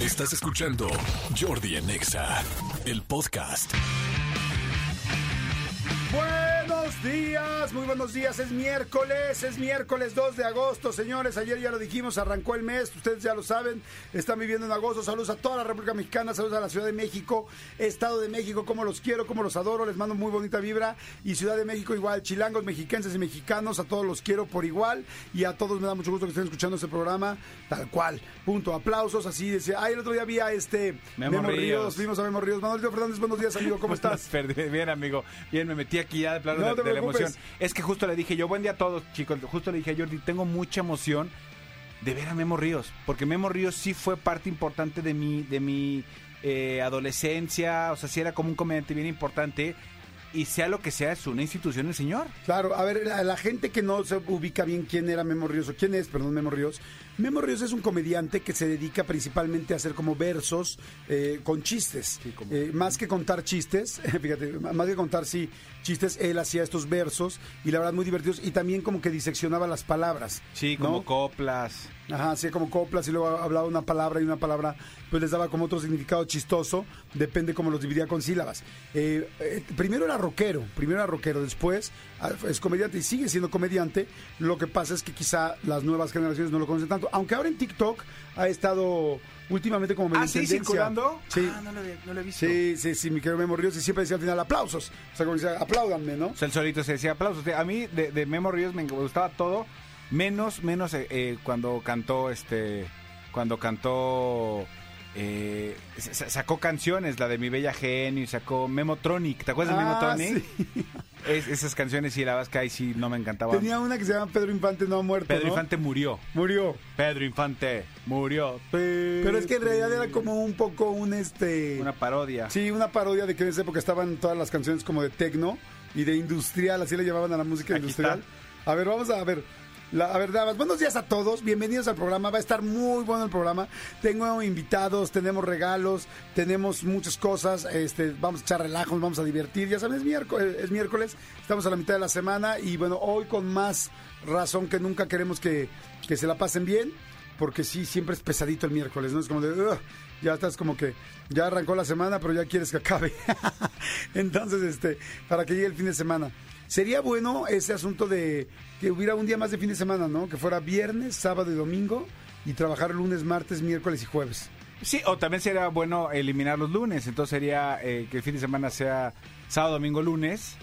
Estás escuchando Jordi en Exa, el podcast. Días, muy buenos días. Es miércoles, es miércoles 2 de agosto, señores. Ayer ya lo dijimos, arrancó el mes, ustedes ya lo saben. Están viviendo en agosto. Saludos a toda la República Mexicana, saludos a la Ciudad de México, Estado de México, como los quiero, como los adoro. Les mando muy bonita vibra. Y Ciudad de México, igual, chilangos, mexicanos y mexicanos, a todos los quiero por igual. Y a todos me da mucho gusto que estén escuchando este programa, tal cual. Punto, aplausos, así dice. Ah, el otro día vi a este Memo Ríos. Vimos a Memo Ríos. Manolito Fernández, buenos días, amigo, ¿cómo estás? Bien, amigo. Bien, me metí aquí ya de plano No de, la emoción. Es que justo le dije yo, buen día a todos, chicos. Justo le dije a Jordi, tengo mucha emoción de ver a Memo Ríos. Porque Memo Ríos sí fue parte importante de mi, de mi eh, adolescencia. O sea, sí era como un comediante bien importante. Y sea lo que sea, es una institución el señor. Claro, a ver, a la gente que no se ubica bien quién era Memo Ríos o quién es, perdón, Memo Ríos. Memo Ríos es un comediante que se dedica principalmente a hacer como versos eh, con chistes. Sí, como- Eh, más que contar chistes, fíjate, más que contar, sí, chistes, él hacía estos versos y la verdad muy divertidos y también como que diseccionaba las palabras. Sí, ¿no? como coplas. Ajá, hacía como coplas y luego hablaba una palabra y una palabra, pues les daba como otro significado chistoso, depende cómo los dividía con sílabas. Eh, eh, primero era rockero, primero era rockero, después ah, es comediante y sigue siendo comediante. Lo que pasa es que quizá las nuevas generaciones no lo conocen tanto, aunque ahora en TikTok ha estado últimamente como medio Ah, sí, tendencia. circulando. Sí. Ah, no lo, he- no lo he visto. Sí, sí, sí, mi querido Memo Ríos y siempre decía al final aplausos. O sea, como decía, apláudanme, ¿no? O sea, el solito se decía aplausos. A mí de, de Memo Ríos me gustaba todo, menos, menos eh, eh, cuando cantó, este, cuando cantó, eh, sa- sacó canciones, la de Mi Bella Genio, y sacó Memotronic. ¿Te acuerdas de Ah, Memotronic? sí. Es- esas canciones sí, la que ahí sí no me encantaban. Tenía una que se llama Pedro Infante no ha muerto, Pedro ¿no? Infante murió. Murió. Pedro Infante murió. Pero es que en realidad era como un poco un este. Una parodia. Sí, una parodia de que en esa época estaban todas las canciones como de tecno y de industrial, así le llamaban a la música Aquí industrial. A ver, vamos a ver. La, a ver, buenos días a todos, bienvenidos al programa, va a estar muy bueno el programa. Tengo invitados, tenemos regalos, tenemos muchas cosas, este, vamos a echar relajo, nos vamos a divertir. Ya saben, es miércoles, es miércoles, estamos a la mitad de la semana y bueno, hoy con más razón que nunca queremos que, que se la pasen bien porque sí, siempre es pesadito el miércoles, ¿no? Es como de, "Ugh", ya estás como que, ya arrancó la semana, pero ya quieres que acabe. Entonces, este, para que llegue el fin de semana. Sería bueno ese asunto de que hubiera un día más de fin de semana, ¿no? Que fuera viernes, sábado y domingo y trabajar lunes, martes, miércoles y jueves. Sí, o también sería bueno eliminar los lunes. Entonces sería eh, que el fin de semana sea sábado, domingo, lunes.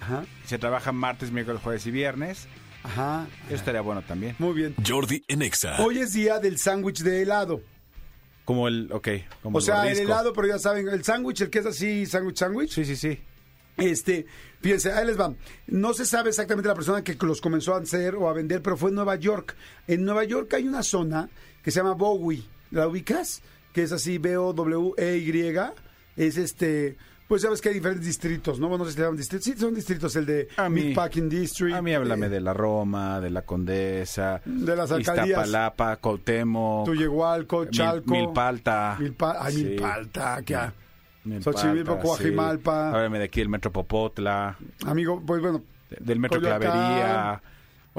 Ajá, Se trabaja martes, miércoles, jueves y viernes. ajá. Eso estaría bueno también. Muy bien. Jordi en Exa. Hoy es día del sándwich de helado. Como el, ok, como O sea, el helado, pero ya saben, el sándwich, el que es así, sándwich, sándwich. Sí, sí, sí. Este, fíjense, ahí les va. No se sabe exactamente la persona que los comenzó a hacer o a vender, pero fue en Nueva York. En Nueva York hay una zona que se llama Bowie. ¿La ubicas? Que es así, B-O-W-E-Y. Es este, pues sabes que hay diferentes distritos, ¿no? Bueno, no sé si se llaman distritos. Sí, son distritos. El de Meatpacking District. A mí háblame eh, de la Roma, de la Condesa, De las alcaldías. Iztapalapa, Cuauhtémoc, Tuyehualco, Mil- Chalco. Milpalta. Milpa- ay, Sí. Milpalta, que Milpalta, Xochimilco, sí. Coajimalpa. Háblame de aquí del Metro Popotla, Amigo, pues bueno. de- del Metro Coyoacán. Clavería.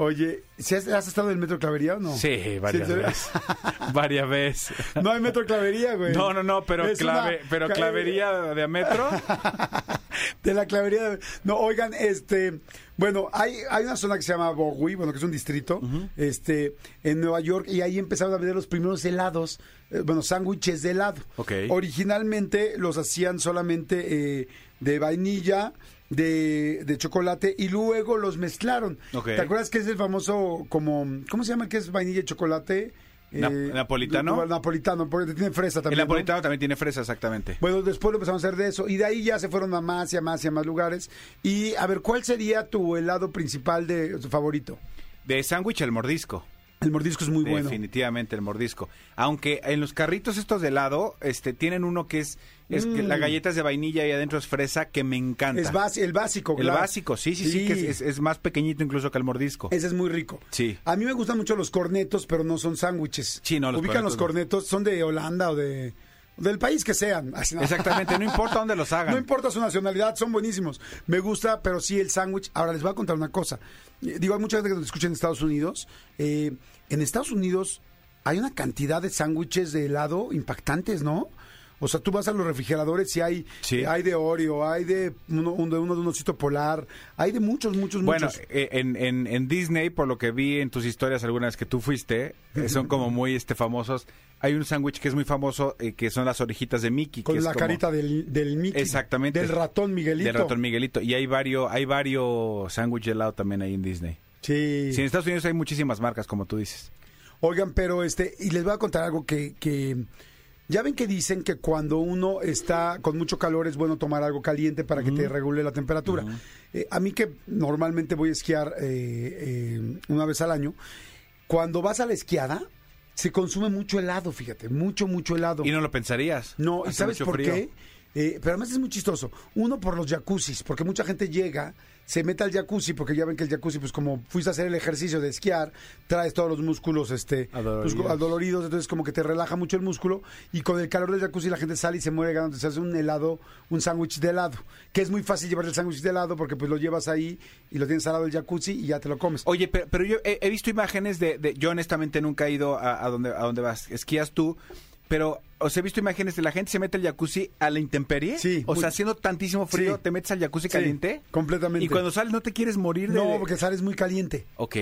Oye, ¿sí has, has estado en el Metro Clavería o no? Sí, varias Sí, veces. varias veces. No hay Metro Clavería, güey. No, no, no, pero, Es clave, una- pero clavería de metro. De la clavería. de- No, oigan, este. Bueno, hay, hay una zona que se llama Bowie, bueno, que es un distrito, este, en Nueva York, y ahí empezaron a vender los primeros helados, eh, bueno, sándwiches de helado. Ok. Originalmente los hacían solamente eh, de vainilla, de, de chocolate, y luego los mezclaron. ¿Te acuerdas que es el famoso, como, ¿cómo se llama el que es vainilla y chocolate? Eh, Nap- ¿napolitano? Napolitano, porque tiene fresa El también. ¿no? napolitano también tiene fresa, exactamente. Bueno, después lo empezamos a hacer de eso y de ahí ya se fueron a más y a más y a más lugares. Y a ver, ¿cuál sería tu helado principal de tu favorito? De sándwich el mordisco. El mordisco es muy bueno. Definitivamente el mordisco. Aunque en los carritos estos de helado, este, tienen uno que es, es que la galleta es de vainilla y adentro es fresa, que me encanta. Mm. Es el básico, El claro. básico, sí, sí, sí, que es, es- es más pequeñito incluso que el mordisco. Ese es muy rico. Sí. A mí me gustan mucho los cornetos, pero no son sándwiches. Sí, no, los Ubican los cornetos, son de Holanda o de del país que sean. Exactamente, no importa dónde los hagan. No importa su nacionalidad, son buenísimos. Me gusta, pero sí el sándwich. Ahora les voy a contar una cosa. Eh, Digo, hay mucha gente que nos escucha en Estados Unidos. Eh, en Estados Unidos hay una cantidad de sándwiches de helado impactantes, ¿no? O sea, tú vas a los refrigeradores y hay, Sí. hay de Oreo, hay de uno, uno de uno de un osito polar, hay de muchos, muchos, Bueno, muchos. eh, en, en, en Disney, por lo que vi en tus historias algunas que tú fuiste, eh, son como muy este famosos. Hay un sándwich que es muy famoso, eh, que son las orejitas de Mickey. Con que es la como- carita del, del Mickey. Exactamente. Del ratón Miguelito. Del ratón Miguelito. Y hay varios, hay varios sándwiches de helado también ahí en Disney. Sí. Sí, en Estados Unidos hay muchísimas marcas, como tú dices. Oigan, pero este, y les voy a contar algo que, que ya ven que dicen que cuando uno está con mucho calor es bueno tomar algo caliente para que te regule la temperatura. Eh, a mí que normalmente voy a esquiar eh, eh, una vez al año, cuando vas a la esquiada se consume mucho helado, fíjate, mucho, mucho helado. Y no lo pensarías. No, ¿y sabes por frío. qué? Eh, pero además es muy chistoso. Uno, por los jacuzzis, porque mucha gente llega, se mete al jacuzzi, porque ya ven que el jacuzzi, pues como fuiste a hacer el ejercicio de esquiar, traes todos los músculos este, Adoloridos. pues, adoloridos, entonces como que te relaja mucho el músculo, y con el calor del jacuzzi la gente sale y se muere ganando, se hace un helado, un sándwich de helado, que es muy fácil llevar el sándwich de helado, porque pues lo llevas ahí y lo tienes al lado del jacuzzi y ya te lo comes. Oye, pero, pero yo he, he visto imágenes de, de- Yo honestamente nunca he ido a, a donde, a donde vas, esquías tú, pero os he visto imágenes de la gente se mete al jacuzzi a la intemperie. Sí, O muy- sea, haciendo tantísimo frío, Sí. te metes al jacuzzi Sí, caliente. completamente. Y cuando sales no te quieres morir de... No, porque sales muy caliente. Ok.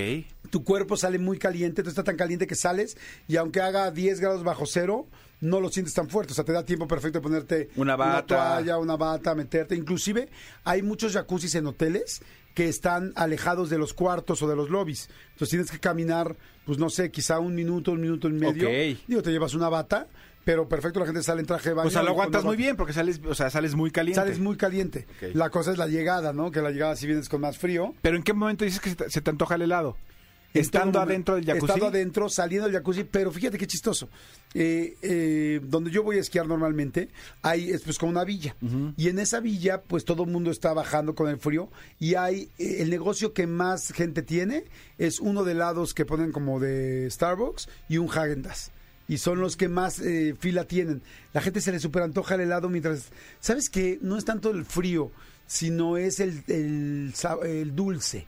tu cuerpo sale muy caliente, tú está tan caliente que sales y aunque haga 10 grados bajo cero, no lo sientes tan fuerte, o sea, te da tiempo perfecto de ponerte Una bata. toalla, una bata, meterte, inclusive hay muchos jacuzzis en hoteles que están alejados de los cuartos o de los lobbies, entonces tienes que caminar, pues no sé, quizá un minuto, un minuto y medio, Ok. digo, te llevas una bata, pero perfecto, la gente sale en traje de baño. O sea, lo aguantas muy bien porque sales, o sea, sales muy caliente. Sales muy caliente. La cosa es la llegada, ¿no? Que la llegada si vienes con más frío. Pero ¿en qué momento dices que se te, se te antoja el helado? Estando adentro del jacuzzi. Estando adentro, saliendo del jacuzzi, pero fíjate qué chistoso. Eh, eh, donde yo voy a esquiar normalmente, hay es pues como una villa. Y en esa villa, pues todo el mundo está bajando con el frío. Y hay eh, el negocio que más gente tiene es uno de helados que ponen como de Starbucks y un Häagen-Dazs. Y son los que más eh, fila tienen. La gente se le super antoja el helado mientras... ¿Sabes qué? No es tanto el frío, sino es el, el, el dulce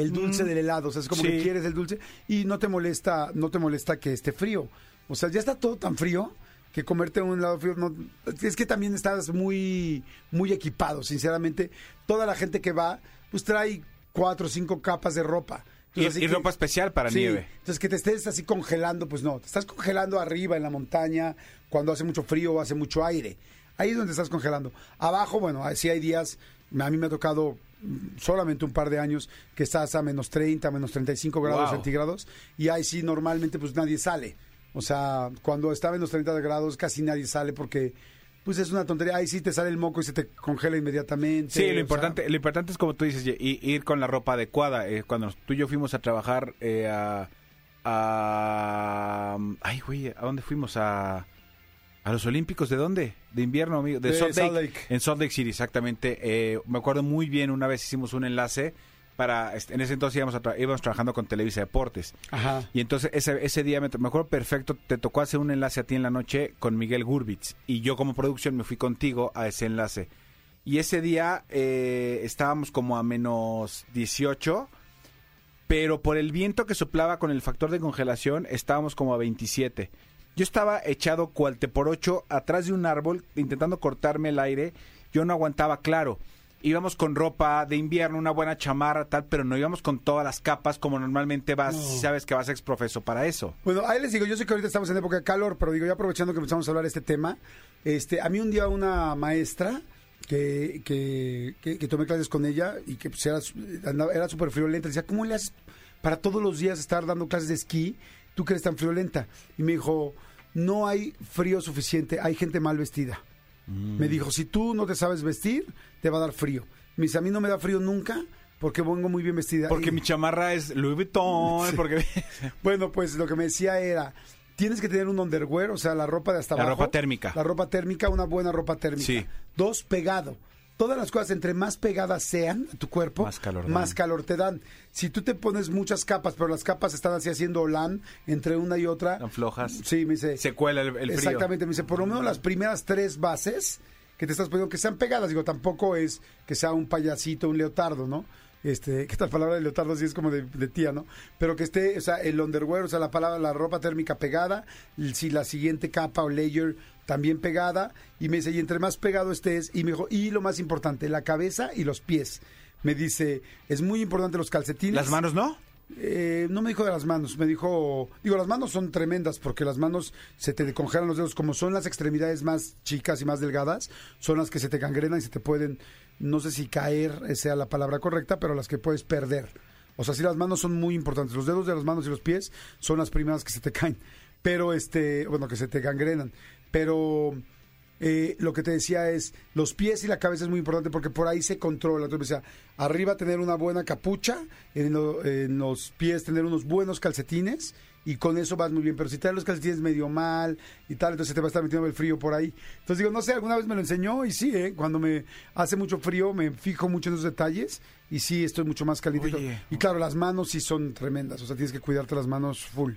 el dulce del helado, o sea, es como Sí. que quieres el dulce y no te molesta, no te molesta que esté frío. O sea, ya está todo tan frío que comerte un helado frío no es que también estás muy muy equipado, sinceramente. Toda la gente que va pues trae cuatro o cinco capas de ropa. Y, Entonces, así y que- ropa especial para Sí, nieve. Entonces que te estés así congelando, pues no, te estás congelando arriba en la montaña cuando hace mucho frío o hace mucho aire. Ahí es donde estás congelando. Abajo, bueno, sí hay días, a mí me ha tocado mm, solamente un par de años que estás a menos 30, menos 35 grados Wow. centígrados y ahí sí normalmente pues nadie sale. O sea, cuando está a menos 30 grados casi nadie sale porque pues es una tontería. Ahí sí te sale el moco y se te congela inmediatamente. Sí, lo sea, importante, lo importante es como tú dices, ir con la ropa adecuada. Eh, cuando tú y yo fuimos a trabajar eh, a, a- Ay, güey, ¿a dónde fuimos? A, a los Olímpicos, ¿de dónde? De invierno, amigo. De, De Salt, Lake, Salt Lake. En Salt Lake City, exactamente. Eh, me acuerdo muy bien, una vez hicimos un enlace para... este, En ese entonces íbamos, a tra- íbamos trabajando con Televisa Deportes. Ajá. Y entonces ese, ese día, me acuerdo perfecto, te tocó hacer un enlace a ti en la noche con Miguel Gurbitz. Y yo como producción me fui contigo a ese enlace. Y ese día eh, estábamos como a menos 18, pero por el viento que soplaba con el factor de congelación estábamos como a 27. Yo estaba echado cualte por ocho atrás de un árbol intentando cortarme el aire. Yo no aguantaba, claro. Íbamos con ropa de invierno, una buena chamarra, tal, pero no íbamos con todas las capas como normalmente vas, si sabes que vas a exprofeso para eso. Bueno, ahí les digo, yo sé que ahorita estamos en época de calor, pero digo, ya aprovechando que empezamos a hablar de este tema, este, a mí un día una maestra que, que, que, que tomé clases con ella y que pues, era, era súper friolenta, decía, ¿cómo le haces para todos los días estar dando clases de esquí? ¿Tú eres tan friolenta? Y me dijo, no hay frío suficiente, hay gente mal vestida. Me dijo, si tú no te sabes vestir, te va a dar frío. Me dice, a mí no me da frío nunca porque vengo muy bien vestida. Porque Y- mi chamarra es Louis Vuitton, Sí. porque bueno, pues lo que me decía era, tienes que tener un underwear, o sea, la ropa de hasta La abajo. ropa térmica. La ropa térmica, una buena ropa térmica. Sí. Dos, pegado. Todas las cosas, entre más pegadas sean a tu cuerpo, Más calor más calor te dan. Si tú te pones muchas capas, pero las capas están así haciendo lan entre una y otra. Están flojas. Sí, me dice. se cuela el, el frío. Exactamente, me dice, por lo menos las primeras tres bases que te estás poniendo, que sean pegadas, digo, tampoco es que sea un payasito, un leotardo, ¿no? Este, que tal palabra de leotardo sí es como de, de tía, ¿no? Pero que esté, o sea, el underwear, o sea, la palabra, la ropa térmica pegada, si la siguiente capa o layer también pegada, y me dice, y entre más pegado estés, y me dijo, y lo más importante, la cabeza y los pies. Me dice, es muy importante los calcetines. ¿Las manos no? Eh, no me dijo de las manos, me dijo, digo, las manos son tremendas porque las manos se te congelan los dedos, como son las extremidades más chicas y más delgadas, son las que se te gangrenan y se te pueden, no sé si caer sea la palabra correcta, pero las que puedes perder. O sea, sí las manos son muy importantes, los dedos de las manos y los pies son las primeras que se te caen, pero este, bueno, que se te gangrenan, pero eh, lo que te decía es, los pies y la cabeza es muy importante porque por ahí se controla. Entonces, o arriba tener una buena capucha, en los pies tener unos buenos calcetines y con eso vas muy bien. Pero si traes los calcetines medio mal y tal, entonces te va a estar metiendo el frío por ahí. Entonces digo, no sé, alguna vez me lo enseñó y sí, ¿eh? cuando me hace mucho frío me fijo mucho en esos detalles y sí estoy mucho más caliente. Y claro, las manos sí son tremendas, o sea, tienes que cuidarte las manos full.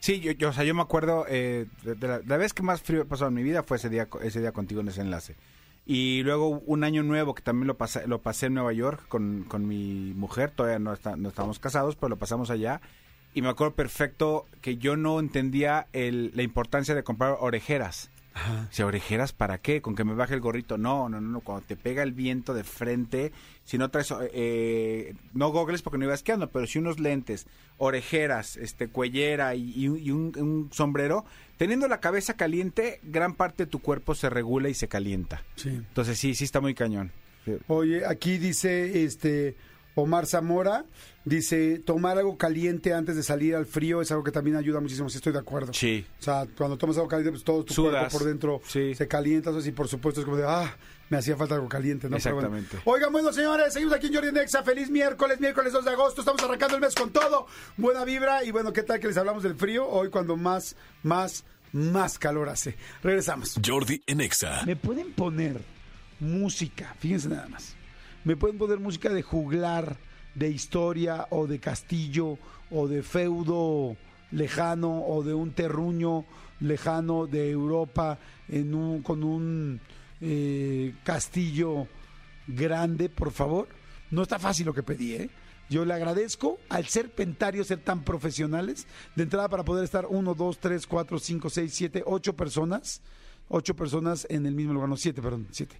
Sí, yo, yo, o sea, yo me acuerdo, eh, de, la, la vez que más frío he pasado en mi vida fue ese día, ese día contigo en ese enlace. Y luego un año nuevo que también lo pasé, lo pasé en Nueva York con, con mi mujer, todavía no, está, no estábamos casados, pero lo pasamos allá. Y me acuerdo perfecto que yo no entendía el, la importancia de comprar orejeras. O sea, ¿orejeras para qué? ¿Con que me baje el gorrito? No, no, no, no. Cuando te pega el viento de frente, si no traes, eh, no gogles porque no ibas esquiando, pero si unos lentes, orejeras, este, cuellera y, y un, y un- un sombrero, teniendo la cabeza caliente, gran parte de tu cuerpo se regula y se calienta. Sí. Entonces sí, sí está muy cañón. Oye, aquí dice este Omar Zamora, dice, tomar algo caliente antes de salir al frío es algo que también ayuda muchísimo, sí estoy de acuerdo. Sí. O sea, cuando tomas algo caliente, pues todo tu Sudas. cuerpo por dentro Sí. se calienta, así por supuesto es como de, ah, me hacía falta algo caliente, ¿no? Pero bueno. Exactamente. Oigan, bueno, señores, seguimos aquí en Jordi Nexa, feliz miércoles, miércoles 2 de agosto, estamos arrancando el mes con todo, buena vibra, y bueno, ¿qué tal que les hablamos del frío? Hoy cuando más, más, más calor hace. Regresamos. Jordi en Exa. Me pueden poner música, fíjense nada más. Me pueden poner música de juglar, de historia o de castillo o de feudo lejano o de un terruño lejano de Europa en un, con un eh, castillo grande, por favor. No está fácil lo que pedí, ¿eh? Yo le agradezco al Serpentario ser tan profesionales de entrada para poder estar uno, dos, tres, cuatro, cinco, seis, siete, ocho personas, ocho personas en el mismo lugar, no siete, perdón, siete,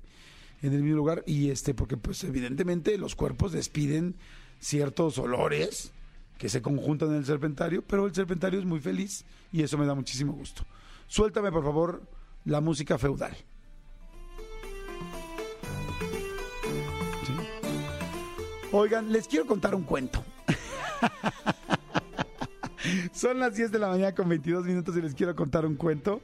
en el mismo lugar y este porque pues evidentemente los cuerpos despiden ciertos olores que se conjuntan en el Serpentario, pero el Serpentario es muy feliz y eso me da muchísimo gusto. Suéltame por favor la música feudal. Oigan, les quiero contar un cuento. Son las 10 de la mañana con 22 minutos y les quiero contar un cuento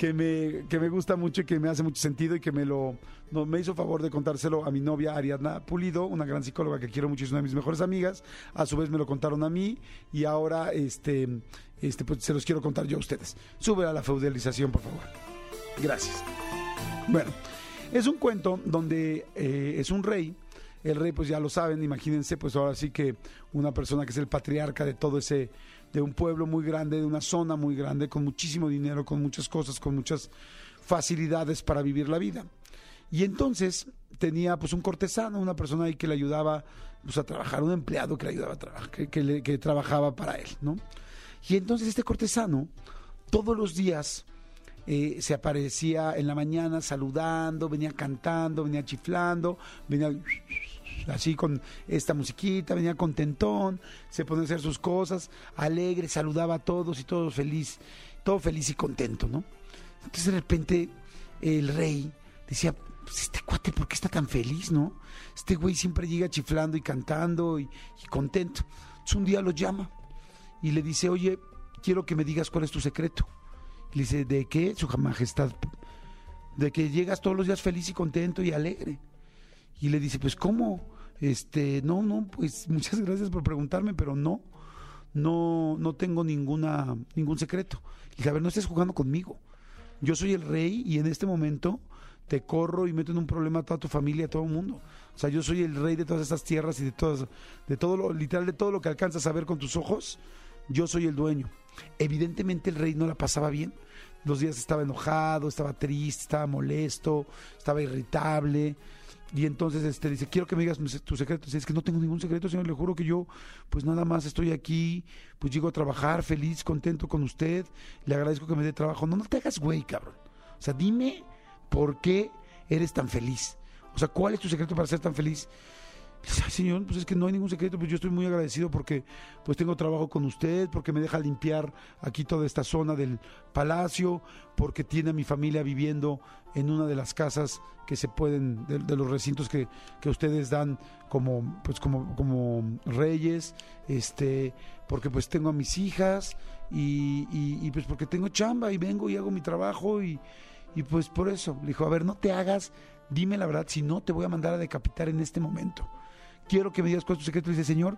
que me, que me gusta mucho y que me hace mucho sentido y que me lo no, me hizo favor de contárselo a mi novia Ariadna Pulido, una gran psicóloga que quiero mucho, es una de mis mejores amigas. A su vez me lo contaron a mí y ahora este, este, pues, se los quiero contar yo a ustedes. Sube a la feudalización, por favor. Gracias. Bueno, es un cuento donde eh, es un rey. El rey, pues ya lo saben, imagínense, pues ahora sí que una persona que es el patriarca de todo ese, de un pueblo muy grande, de una zona muy grande, con muchísimo dinero, con muchas cosas, con muchas facilidades para vivir la vida. Y entonces tenía pues un cortesano, una persona ahí que le ayudaba pues, a trabajar, un empleado que le ayudaba a trabajar, que, que trabajaba para él, ¿no? Y entonces este cortesano todos los días eh, se aparecía en la mañana saludando, venía cantando, venía chiflando, venía así con esta musiquita, venía contentón, se ponía a hacer sus cosas, alegre, saludaba a todos y todos feliz, todo feliz y contento, ¿no? Entonces de repente el rey decía, pues este cuate, ¿por qué está tan feliz, no? Este güey siempre llega chiflando y cantando y, y contento. Entonces un día lo llama y le dice, oye, quiero que me digas cuál es tu secreto. Y le dice, ¿de qué, su majestad? De que llegas todos los días feliz y contento y alegre. Y le dice, pues ¿cómo? Este, no, no, pues muchas gracias por preguntarme, pero no, no, no tengo ninguna, ningún secreto. Y a ver, no estés jugando conmigo. Yo soy el rey y en este momento te corro y meto en un problema a toda tu familia, a todo el mundo. O sea, yo soy el rey de todas estas tierras y de todas, de todo lo, literal, de todo lo que alcanzas a ver con tus ojos. Yo soy el dueño. Evidentemente el rey no la pasaba bien. los días estaba enojado, estaba triste, estaba molesto, estaba irritable. Y entonces este dice, quiero que me digas tu secreto. Dice, es que no tengo ningún secreto, señor, le juro que yo pues nada más estoy aquí, pues llego a trabajar feliz, contento con usted, le agradezco que me dé trabajo. No, no te hagas güey, cabrón. O sea, dime por qué eres tan feliz. O sea, ¿cuál es tu secreto para ser tan feliz? Señor, pues es que no hay ningún secreto, pues yo estoy muy agradecido porque pues tengo trabajo con usted, porque me deja limpiar aquí toda esta zona del palacio, porque tiene a mi familia viviendo en una de las casas que se pueden, de, los recintos que, que, ustedes dan como, pues como, como reyes, este, porque pues tengo a mis hijas y, y, pues porque tengo chamba y vengo y hago mi trabajo y, y pues por eso, le dijo, a ver, no te hagas, dime la verdad, si no te voy a mandar a decapitar en este momento quiero que me digas cuál es tu secreto. dice, Señor,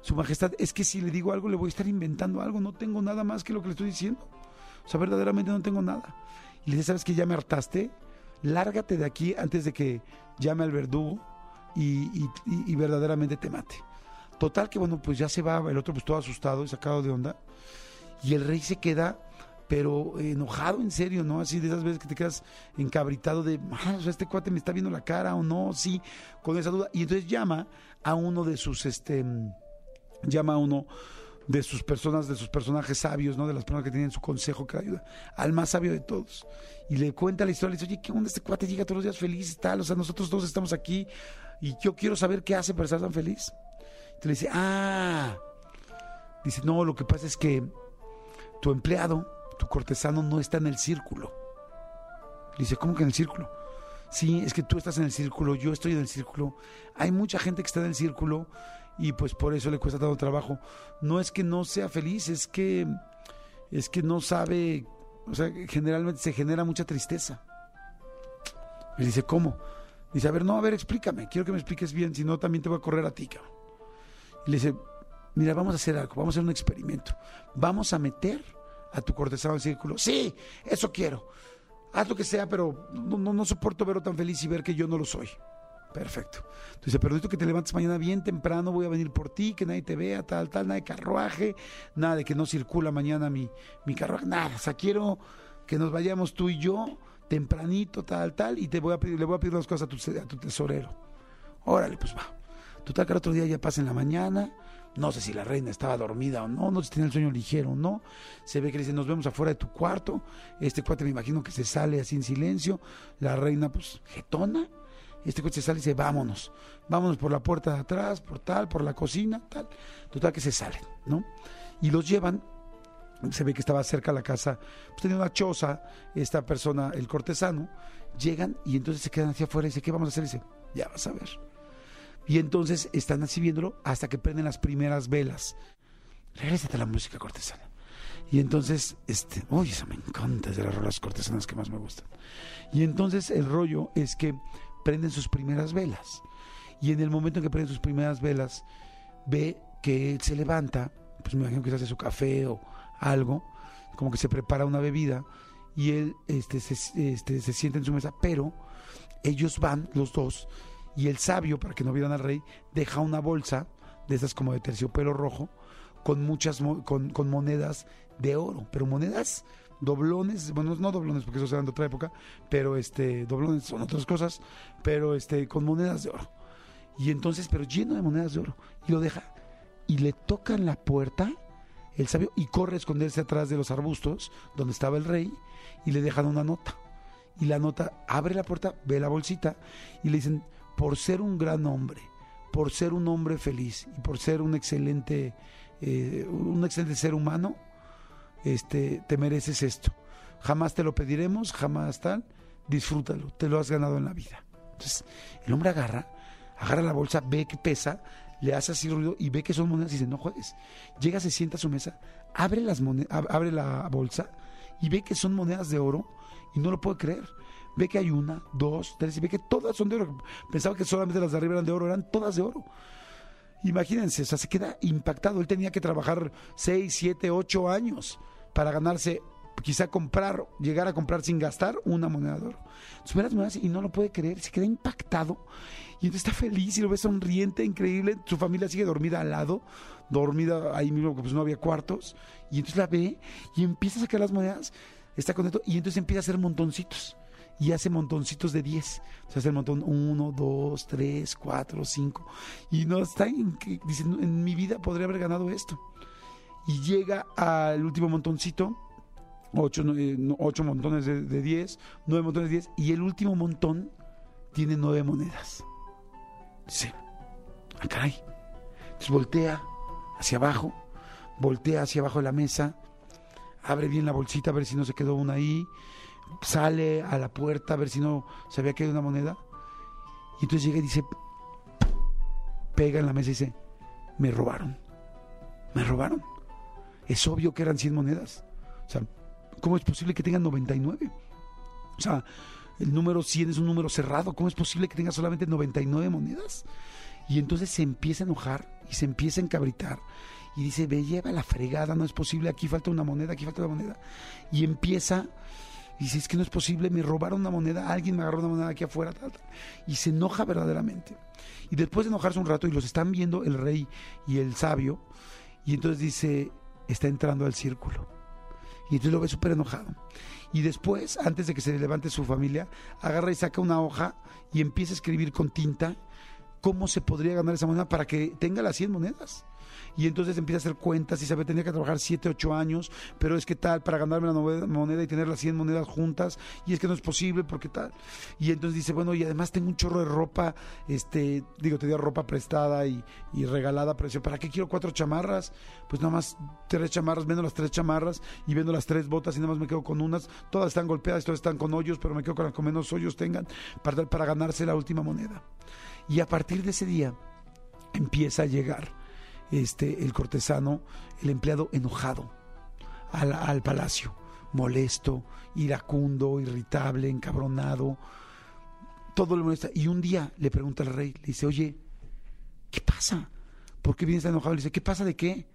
su majestad, es que si le digo algo, le voy a estar inventando algo. No tengo nada más que lo que le estoy diciendo. O sea, verdaderamente no tengo nada. Y le dice, ¿sabes que ya me hartaste? Lárgate de aquí antes de que llame al verdugo y, y verdaderamente te mate. Total que bueno, pues ya se va, el otro pues todo asustado y sacado de onda. Y el rey se queda pero enojado en serio, ¿no? Así de esas veces que te quedas encabritado de, ah, este cuate me está viendo la cara o no, sí, con esa duda. Y entonces llama a uno de sus, este, llama a uno de sus personas, de sus personajes sabios, ¿no? De las personas que tienen su consejo que ayuda, al más sabio de todos. Y le cuenta la historia, le dice, oye, ¿qué onda este cuate llega todos los días feliz y tal? O sea, nosotros todos estamos aquí y yo quiero saber qué hace para estar tan feliz. Entonces le dice, ah, dice, no, lo que pasa es que tu empleado tu cortesano no está en el círculo. Dice, ¿cómo que en el círculo? Sí, es que tú estás en el círculo, yo estoy en el círculo. Hay mucha gente que está en el círculo y pues por eso le cuesta tanto trabajo. No es que no sea feliz, es que es que no sabe, o sea, generalmente se genera mucha tristeza. Y dice, ¿cómo? Dice, a ver, no, a ver, explícame, quiero que me expliques bien, si no también te voy a correr a ti, cabrón. Y le dice, mira, vamos a hacer algo, vamos a hacer un experimento. Vamos a meter a tu cortesano del círculo. Sí, eso quiero. Haz lo que sea, pero no, no, soporto verlo tan feliz y ver que yo no lo soy. Perfecto. Entonces, pero que te levantes mañana bien temprano, voy a venir por ti, que nadie te vea, tal, tal, nada de carruaje, nada de que no circula mañana mi, mi carruaje, nada. O sea, quiero que nos vayamos tú y yo tempranito, tal, tal, y te voy a pedir, le voy a pedir las cosas a tu, a tu tesorero. Órale, pues va. Total que el otro día ya pasa en la mañana, no sé si la reina estaba dormida o no, no sé si tenía el sueño ligero o no. Se ve que le dice, nos vemos afuera de tu cuarto. Este cuate me imagino que se sale así en silencio. La reina, pues, getona. Este se sale y dice, vámonos. Vámonos por la puerta de atrás, por tal, por la cocina, tal. Total que se salen, ¿no? Y los llevan se ve que estaba cerca la casa, pues tenía una choza, esta persona, el cortesano, llegan y entonces se quedan hacia afuera y dice, ¿qué vamos a hacer? Y dice, ya vas a ver. Y entonces están así viéndolo hasta que prenden las primeras velas. Regrésate a la música cortesana. Y entonces, este, uy, eso me encanta, es de las rolas cortesanas que más me gustan. Y entonces el rollo es que prenden sus primeras velas. Y en el momento en que prenden sus primeras velas, ve que él se levanta, pues me imagino que se hace su café o algo, como que se prepara una bebida, y él este, este, se sienta en su mesa, pero ellos van, los dos, y el sabio, para que no vieran al rey, deja una bolsa de esas como de terciopelo rojo con muchas con, con monedas de oro, pero monedas doblones, bueno, no doblones porque eso eran de otra época, pero este doblones son otras cosas, pero este con monedas de oro. Y entonces, pero lleno de monedas de oro y lo deja y le tocan la puerta el sabio y corre a esconderse atrás de los arbustos donde estaba el rey y le dejan una nota. Y la nota abre la puerta, ve la bolsita y le dicen, por ser un gran hombre, por ser un hombre feliz y por ser un excelente, eh, un excelente ser humano, este, te mereces esto. Jamás te lo pediremos, jamás tal, disfrútalo, te lo has ganado en la vida. Entonces, el hombre agarra, agarra la bolsa, ve que pesa, le hace así ruido y ve que son monedas y dice, no juegues. Llega, se sienta a su mesa, abre, las monedas, abre la bolsa y ve que son monedas de oro y no lo puede creer ve que hay una, dos, tres, y ve que todas son de oro. Pensaba que solamente las de arriba eran de oro, eran todas de oro. Imagínense, o sea, se queda impactado. Él tenía que trabajar seis, siete, ocho años para ganarse, quizá comprar, llegar a comprar sin gastar una moneda de oro. Entonces, las monedas y no lo puede creer, se queda impactado. Y entonces está feliz y lo ve sonriente, increíble. Su familia sigue dormida al lado, dormida ahí mismo, porque pues no había cuartos. Y entonces la ve y empieza a sacar las monedas está contento y entonces empieza a hacer montoncitos y hace montoncitos de 10. O sea, hace el montón 1, 2, 3, 4, 5. Y no está en dice, en mi vida podría haber ganado esto. Y llega al último montoncito, 8, ocho montones de, de 10, 9 montones de 10, y el último montón tiene 9 monedas. Dice, ah, caray. Entonces voltea hacia abajo, voltea hacia abajo de la mesa, abre bien la bolsita a ver si no se quedó una ahí, sale a la puerta a ver si no se había caído una moneda. Y entonces llega y dice, pega en la mesa y dice, me robaron. Me robaron. Es obvio que eran 100 monedas. O sea, ¿cómo es posible que tengan 99? O sea, el número 100 es un número cerrado. ¿Cómo es posible que tenga solamente 99 monedas? Y entonces se empieza a enojar y se empieza a encabritar. Y dice, ve, lleva la fregada, no es posible, aquí falta una moneda, aquí falta una moneda. Y empieza y dice, es que no es posible, me robaron una moneda, alguien me agarró una moneda aquí afuera, y se enoja verdaderamente. Y después de enojarse un rato, y los están viendo el rey y el sabio, y entonces dice, está entrando al círculo. Y entonces lo ve súper enojado. Y después, antes de que se levante su familia, agarra y saca una hoja y empieza a escribir con tinta cómo se podría ganar esa moneda para que tenga las 100 monedas y entonces empieza a hacer cuentas y sabe, tenía que trabajar 7, 8 años, pero es que tal, para ganarme la moneda y tener las 100 monedas juntas, y es que no es posible porque tal. Y entonces dice, bueno, y además tengo un chorro de ropa, este, digo, tenía ropa prestada y, regalada, pero dice, ¿para qué quiero cuatro chamarras? Pues nada más tres chamarras, vendo las tres chamarras y vendo las tres botas y nada más me quedo con unas, todas están golpeadas, todas están con hoyos, pero me quedo con las que menos hoyos tengan para, para ganarse la última moneda. Y a partir de ese día empieza a llegar este, el cortesano, el empleado enojado al, palacio, molesto, iracundo, irritable, encabronado, todo le molesta. Y un día le pregunta al rey, le dice, oye, ¿qué pasa? ¿Por qué vienes tan enojado? Le dice, ¿qué pasa de qué?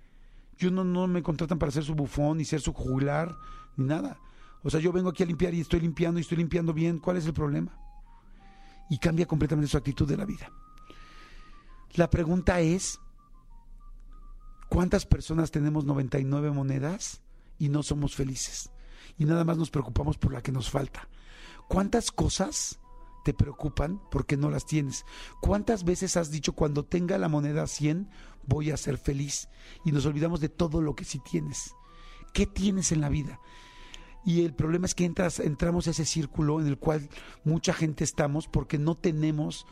Yo no, me contratan para ser su bufón, ni ser su jugular, ni nada. O sea, yo vengo aquí a limpiar y estoy limpiando y estoy limpiando bien. ¿Cuál es el problema? Y cambia completamente su actitud de la vida. La pregunta es, ¿Cuántas personas tenemos 99 monedas y no somos felices? Y nada más nos preocupamos por la que nos falta. ¿Cuántas cosas te preocupan porque no las tienes? ¿Cuántas veces has dicho cuando tenga la moneda 100 voy a ser feliz? Y nos olvidamos de todo lo que sí tienes. ¿Qué tienes en la vida? Y el problema es que entras, entramos a ese círculo en el cual mucha gente estamos porque no tenemos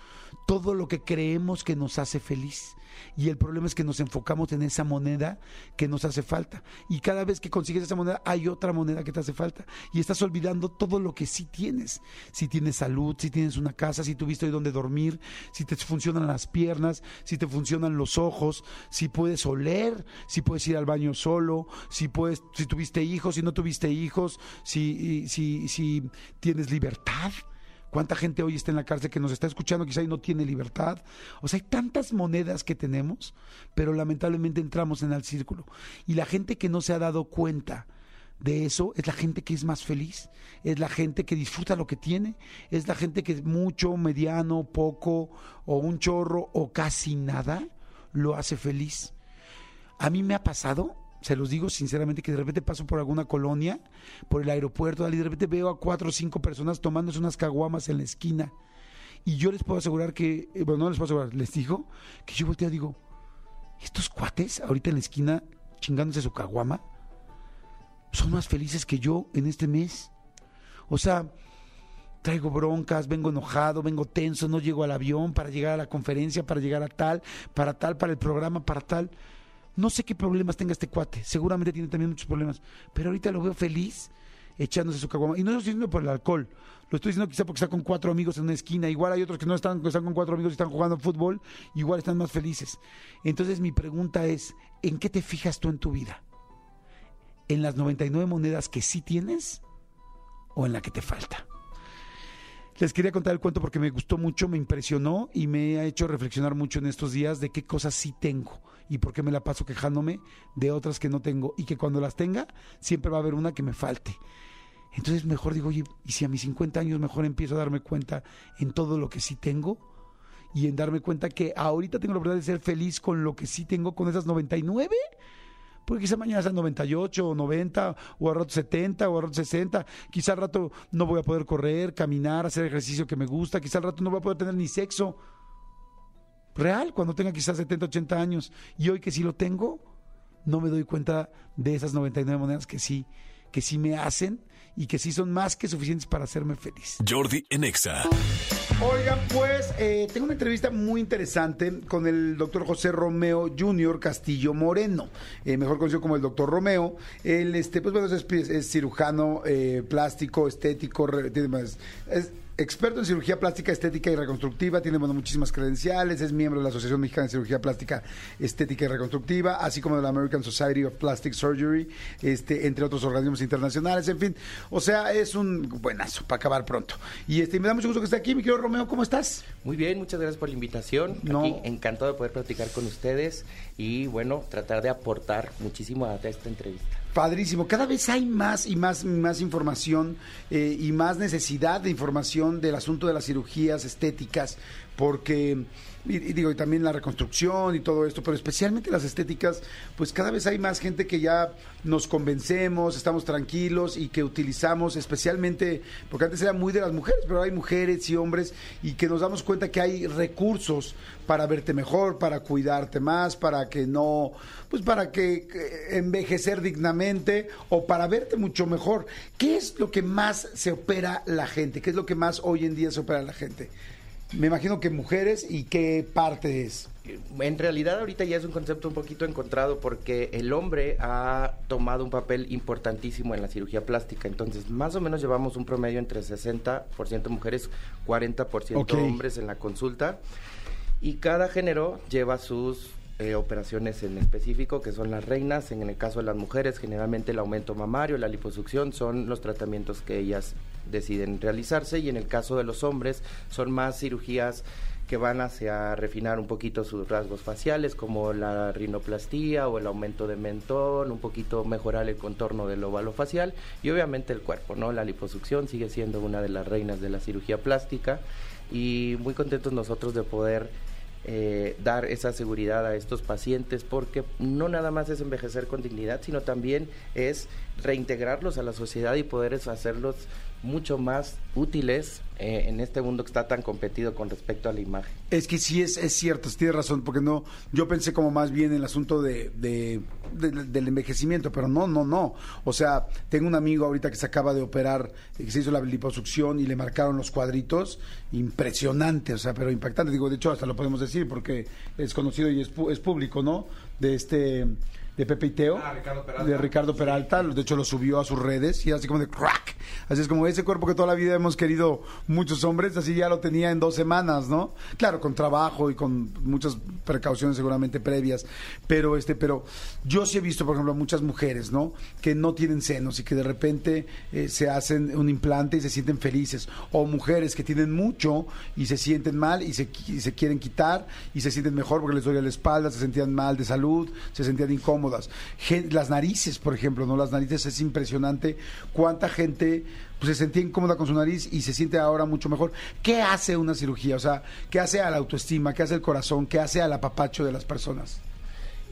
todo lo que creemos que nos hace feliz. Y el problema es que nos enfocamos en esa moneda que nos hace falta. Y cada vez que consigues esa moneda, hay otra moneda que te hace falta. Y estás olvidando todo lo que sí tienes. Si tienes salud, si tienes una casa, si tuviste hoy donde dormir, si te funcionan las piernas, si te funcionan los ojos, si puedes oler, si puedes ir al baño solo, si puedes, si tuviste hijos, si no tuviste hijos, si, si, si tienes libertad. ¿Cuánta gente hoy está en la cárcel que nos está escuchando quizá y no tiene libertad? O sea, hay tantas monedas que tenemos, pero lamentablemente entramos en el círculo. Y la gente que no se ha dado cuenta de eso es la gente que es más feliz, es la gente que disfruta lo que tiene, es la gente que es mucho, mediano, poco, o un chorro, o casi nada, lo hace feliz. A mí me ha pasado se los digo sinceramente que de repente paso por alguna colonia, por el aeropuerto, y de repente veo a cuatro o cinco personas tomándose unas caguamas en la esquina. Y yo les puedo asegurar que, eh, bueno, no les puedo asegurar, les digo que yo volteo y digo, estos cuates ahorita en la esquina chingándose su caguama, son más felices que yo en este mes. O sea, traigo broncas, vengo enojado, vengo tenso, no llego al avión para llegar a la conferencia, para llegar a tal, para tal, para el programa, para tal. No sé qué problemas tenga este cuate, seguramente tiene también muchos problemas, pero ahorita lo veo feliz echándose su caguama. Y no lo estoy diciendo por el alcohol, lo estoy diciendo quizá porque está con cuatro amigos en una esquina. Igual hay otros que no están, que están con cuatro amigos y están jugando fútbol, igual están más felices. Entonces mi pregunta es, ¿en qué te fijas tú en tu vida? ¿En las 99 monedas que sí tienes o en la que te falta? Les quería contar el cuento porque me gustó mucho, me impresionó y me ha hecho reflexionar mucho en estos días de qué cosas sí tengo y por qué me la paso quejándome de otras que no tengo y que cuando las tenga siempre va a haber una que me falte. Entonces mejor digo, oye, y si a mis 50 años mejor empiezo a darme cuenta en todo lo que sí tengo y en darme cuenta que ahorita tengo la oportunidad de ser feliz con lo que sí tengo, con esas 99, Porque quizá mañana sean 98 o 90 o al rato 70 o al rato 60. Quizá al rato no voy a poder correr, caminar, hacer ejercicio que me gusta. Quizá al rato no voy a poder tener ni sexo real cuando tenga quizás 70, 80 años. Y hoy que sí lo tengo, no me doy cuenta de esas 99 monedas que sí, que sí me hacen y que sí son más que suficientes para hacerme feliz. Jordi Enexa. Oigan, pues eh, tengo una entrevista muy interesante con el doctor José Romeo Jr. Castillo Moreno, eh, mejor conocido como el doctor Romeo. Él, este, pues bueno, es, es cirujano eh, plástico, estético, más, es, experto en cirugía plástica, estética y reconstructiva, tiene bueno, muchísimas credenciales, es miembro de la Asociación Mexicana de Cirugía Plástica, Estética y Reconstructiva, así como de la American Society of Plastic Surgery, este, entre otros organismos internacionales, en fin. O sea, es un buenazo para acabar pronto. Y este, me da mucho gusto que esté aquí, mi querido Romeo, ¿cómo estás? Muy bien, muchas gracias por la invitación. No. Aquí encantado de poder platicar con ustedes y bueno, tratar de aportar muchísimo a esta entrevista. Padrísimo. Cada vez hay más y más, más información eh, y más necesidad de información del asunto de las cirugías estéticas, porque y, digo, y también la reconstrucción y todo esto, pero especialmente las estéticas, pues cada vez hay más gente que ya nos convencemos, estamos tranquilos y que utilizamos especialmente, porque antes era muy de las mujeres, pero hay mujeres y hombres y que nos damos cuenta que hay recursos para verte mejor, para cuidarte más, para que no, pues para que envejecer dignamente o para verte mucho mejor. ¿Qué es lo que más se opera la gente? ¿Qué es lo que más hoy en día se opera la gente? Me imagino que mujeres y qué parte es. En realidad ahorita ya es un concepto un poquito encontrado porque el hombre ha tomado un papel importantísimo en la cirugía plástica. Entonces, más o menos llevamos un promedio entre 60% mujeres, 40% Ok. hombres en la consulta. Y cada género lleva sus eh, operaciones en específico, que son las reinas. En el caso de las mujeres, generalmente el aumento mamario, la liposucción son los tratamientos que ellas deciden realizarse. Y en el caso de los hombres, son más cirugías que van hacia refinar un poquito sus rasgos faciales, como la rinoplastía o el aumento de mentón, un poquito mejorar el contorno del óvalo facial y obviamente el cuerpo, ¿no? La liposucción sigue siendo una de las reinas de la cirugía plástica y muy contentos nosotros de poder eh, dar esa seguridad a estos pacientes porque no nada más es envejecer con dignidad, sino también es reintegrarlos a la sociedad y poder hacerlos mucho más útiles eh, en este mundo que está tan competido con respecto a la imagen. Es que sí es, es cierto, tienes razón, porque no, yo pensé como más bien en el asunto de, de- de- del envejecimiento, pero no, no, no. O sea, tengo un amigo ahorita que se acaba de operar, eh, que se hizo la liposucción y le marcaron los cuadritos, impresionante, o sea, pero impactante. Digo, de hecho, hasta lo podemos decir porque es conocido y es, es público, ¿no? De este, de Pepe y Teo, Ah, Ricardo Peralta. de Ricardo Peralta, de hecho lo subió a sus redes y así como de crack. Así es como ese cuerpo que toda la vida hemos querido muchos hombres, así ya lo tenía en dos semanas, ¿no? Claro, con trabajo y con muchas precauciones seguramente previas, pero este, pero yo sí he visto, por ejemplo, a muchas mujeres, ¿no? Que no tienen senos y que de repente eh, se hacen un implante y se sienten felices, o mujeres que tienen mucho y se sienten mal y se, y se quieren quitar y se sienten mejor porque les duele la espalda, se sentían mal de salud, se sentían las narices, por ejemplo, ¿no? Las narices es impresionante cuánta gente pues, se sentía incómoda con su nariz y se siente ahora mucho mejor. ¿Qué hace una cirugía? O sea, ¿qué hace a la autoestima? ¿Qué hace el corazón? ¿Qué hace al apapacho de las personas?